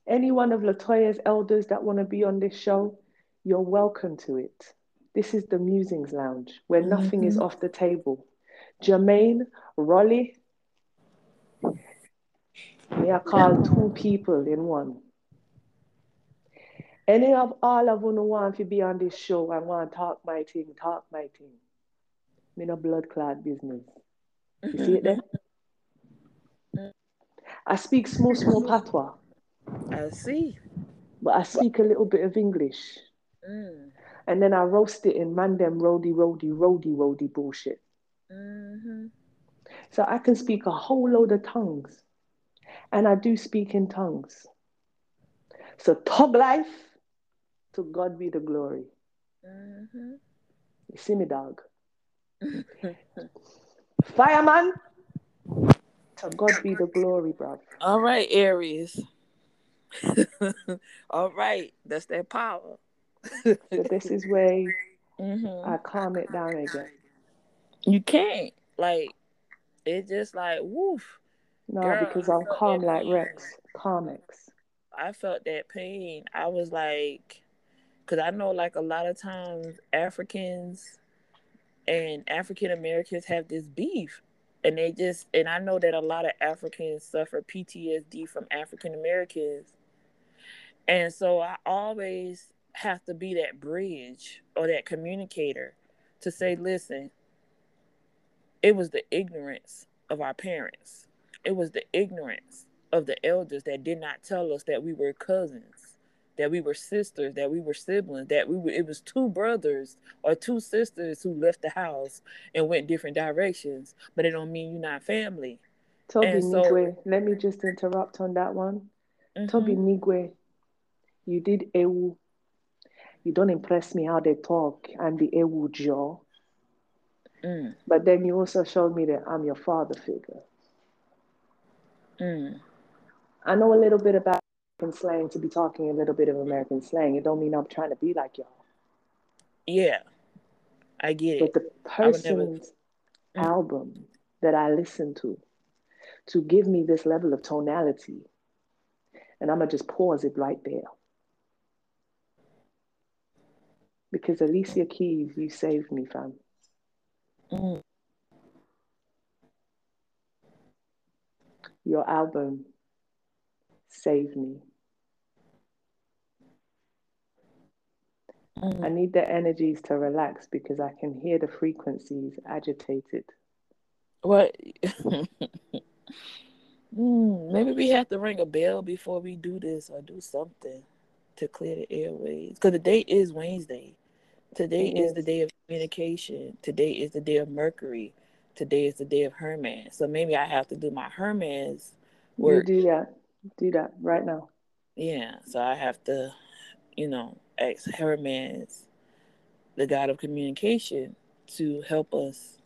Any one of Latoya's elders that want to be on this show, you're welcome to it. This is the Musings Lounge where nothing is off the table. Jermaine, Rolly, we are called two people in one. Any of all of you who want to be on this show and want to talk my thing, talk my thing. Me no blood clot business. You see it there? I speak small, small patois,
I see.
but I speak a little bit of English.
Mm.
And then I roast it in mandem roady, roady, roady, roady bullshit.
Mm-hmm.
So I can speak a whole load of tongues. And I do speak in tongues. So tug life, to God be the glory.
Mm-hmm.
You see me, dog? Fireman, to God be the glory, bruv.
All right, Aries. All right, that's that power.
So this is where
mm-hmm.
I calm it down again.
You can't like it. Just like woof.
No,
Girl,
because I'm calm like
pain.
Rex. Calmex.
I felt that pain. I was like, because I know like a lot of times Africans and African Americans have this beef. And they just, and I know that a lot of Africans suffer PTSD from African Americans. And so I always have to be that bridge or that communicator to say, listen, it was the ignorance of our parents, it was the ignorance of the elders that did not tell us that we were cousins, that we were sisters, that we were siblings, that we were it was two brothers or two sisters who left the house and went different directions, but it don't mean you're not family.
Toby
And so-
Nigwe, let me just interrupt on that one. Toby
Mhm.
Nigwe, you did Ewu. You don't impress me how they talk and the Ewu jaw.
Mm,
But then you also showed me that I'm your father figure.
mm.
I know a little bit about American slang to be talking a little bit of American slang. It don't mean I'm trying to be like y'all.
Yeah, I get
But
it.
the
I would never-
person's
Mm.
album that I listen to to give me this level of tonality, and I'm gonna just pause it right there. Because Alicia Keys, you saved me, fam.
Mm,
Your album saved me.
mm.
I need the energies to relax because I can hear the frequencies agitated.
What? mm, maybe we have to ring a bell before we do this or do something to clear the airways. Because the date is Wednesday. Today is the day of communication. Today is the day of Mercury. Today is the day of Hermes. So maybe I have to do my Hermes work.
You do that. Do that right now.
Yeah. So I have to, you know, ask Hermes, the god of communication, to help us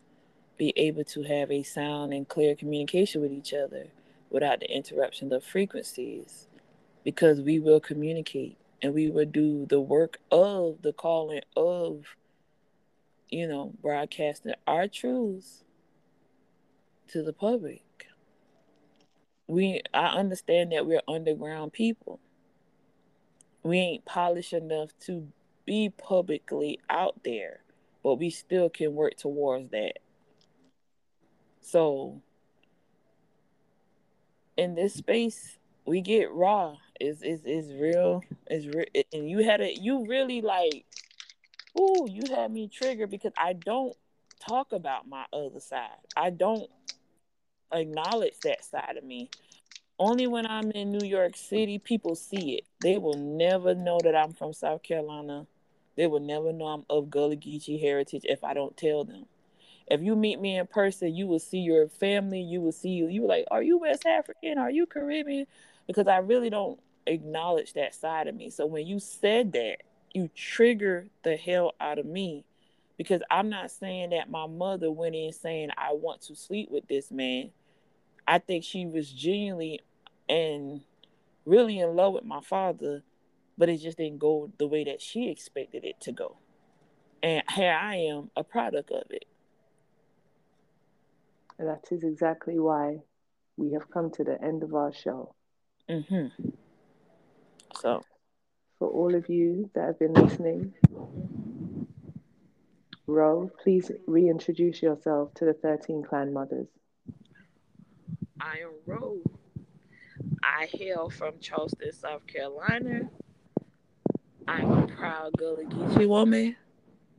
be able to have a sound and clear communication with each other without the interruption of frequencies because we will communicate and we will do the work of the calling of you know broadcasting our truths to the public we i understand that we're underground people. We ain't polished enough to be publicly out there but we still can work towards that. So in this space we get raw. Is is is real. Is real and you had a you really like ooh you had me triggered because i don't talk about my other side. I don't acknowledge that side of me only when i'm in new york city people see it they will never know that i'm from south carolina they will never know i'm of gullah geechee heritage if i don't tell them if you meet me in person, you will see your family. You will see you. You like, are you West African? Are you Caribbean? Because I really don't acknowledge that side of me. So when you said that, you trigger the hell out of me. Because I'm not saying that my mother went in saying I want to sleep with this man. I think she was genuinely and really in love with my father, but it just didn't go the way that she expected it to go. And here I am, a product of it.
And that is exactly why we have come to the end of our show.
hmm So,
For all of you that have been listening, Rho, please reintroduce yourself to the 13 clan mothers.
I am Rose. I hail from Charleston, South Carolina. I'm a proud Gullah Geechee woman,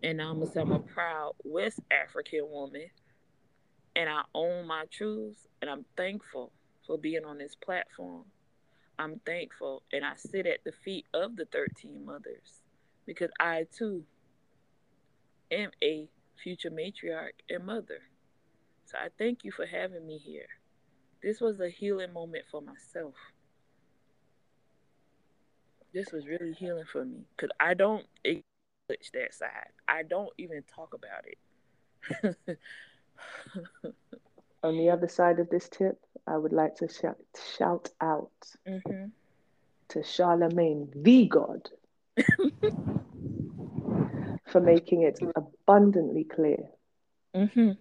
and I'm a, I'm a proud West African woman. And I own my truths, and I'm thankful for being on this platform. I'm thankful, and I sit at the feet of the 13 mothers because I too am a future matriarch and mother. So I thank you for having me here. This was a healing moment for myself. This was really healing for me because I don't acknowledge that side. I don't even talk about it.
On the other side of this tip, I would like to shout, shout out
hmm
to Charlamagne, the God, for making it abundantly clear
hmm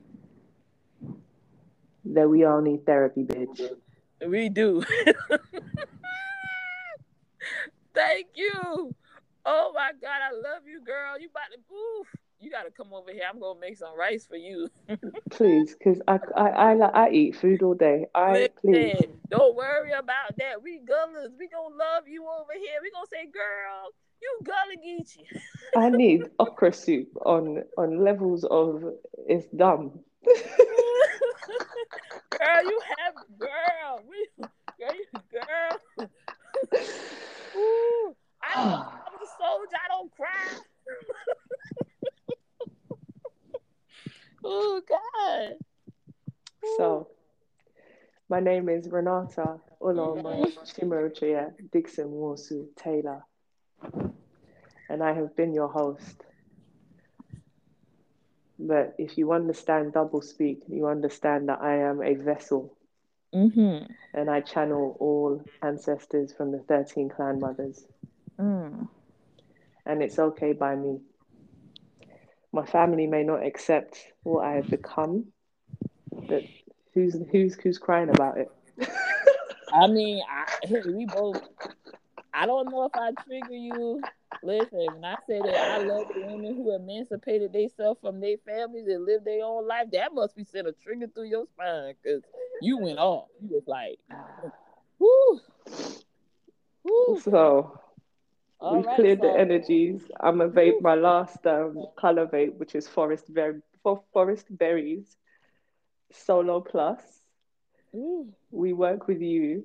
that we all need therapy, bitch.
We do. Thank you. Oh my God, I love you, girl. You about to oof. You gotta come over here. I'm gonna make some rice for you.
Please, because I, I, I, I eat food all day. I, please.
Don't worry about that. We gullas. We gonna love you over here. We gonna say, girl, you gullah geechee.
I need okra soup on on levels of it's dumb.
Girl, you have girl. We girl, girl. Ooh, I don't I'm a soldier. I don't cry. oh God.
So My name is Renata Oloma Chimochea Dixon Wosu Taylor, and I have been your host. But if you understand double speak, you understand that I am a vessel
Mm-hmm.
and I channel all ancestors from the 13 clan mothers.
Mm.
and it's okay by me. My family may not accept what I have become, but who's who's who's crying about it?
I mean, I, we both. I don't know if I trigger you. Listen, when I say that I love the women who emancipated themselves from their families and live their own life, that must be sent a trigger through your spine because you went off. You was like, whoo, whoo.
So
All
we've
right,
cleared the energies. I'm gonna vape my last um, color vape, which is forest berry for forest berries, solo plus.
Ooh.
We work with you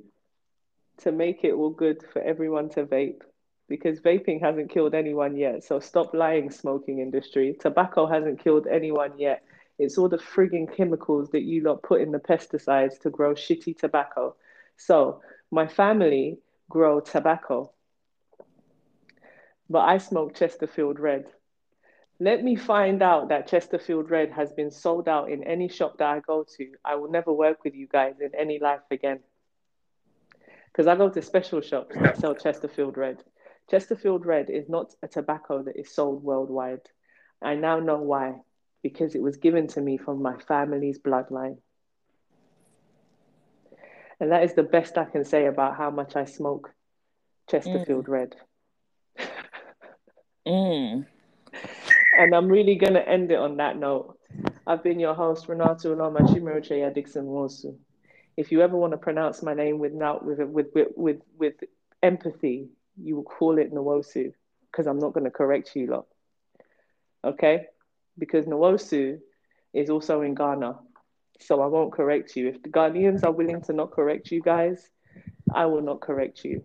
to make it all good for everyone to vape because vaping hasn't killed anyone yet. So stop lying, smoking industry. Tobacco hasn't killed anyone yet. It's all the frigging chemicals that you lot put in the pesticides to grow shitty tobacco. So my family grow tobacco, but I smoke Chesterfield Red. Let me find out that Chesterfield Red has been sold out in any shop that I go to. I will never work with you guys in any life again. Because I go to special shops that sell Chesterfield Red. Chesterfield Red is not a tobacco that is sold worldwide. I now know why. Because it was given to me from my family's bloodline. And that is the best I can say about how much I smoke Chesterfield Red.
Mm.
And I'm really going to end it on that note. I've been your host, Renato Uloma Chimirocheya Dixon Wosu. If you ever want to pronounce my name with, now, with, with, with, with, with empathy, you will call it Nwosu, because I'm not going to correct you lot. Okay? Because Nwosu is also in Ghana. So I won't correct you. If the Ghanaians are willing to not correct you guys, I will not correct you.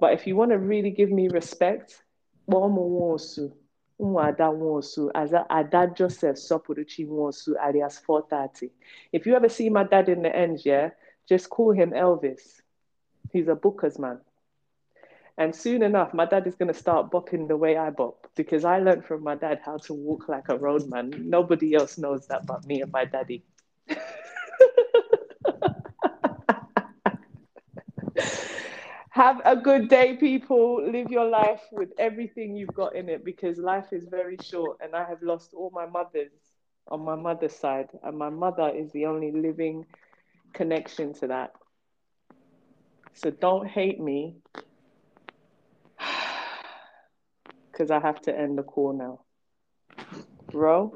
But if you want to really give me respect, Nwosu. Nwada Nwosu, as Ada Joseph Sopuruchi Nwosu, alias 430. If you ever see my dad in the end, yeah, just call him Elvis. He's a booker's man. And soon enough, my dad is going to start bopping the way I bop because I learned from my dad how to walk like a roadman. Nobody else knows that but me and my daddy. Have a good day, people. Live your life with everything you've got in it because life is very short. And I have lost all my mothers on my mother's side, and my mother is the only living connection to that. So don't hate me because I have to end the call now. Bro,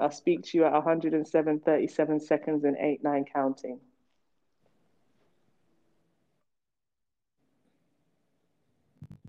I'll speak to you at 107.37 seconds and 8, 9 counting.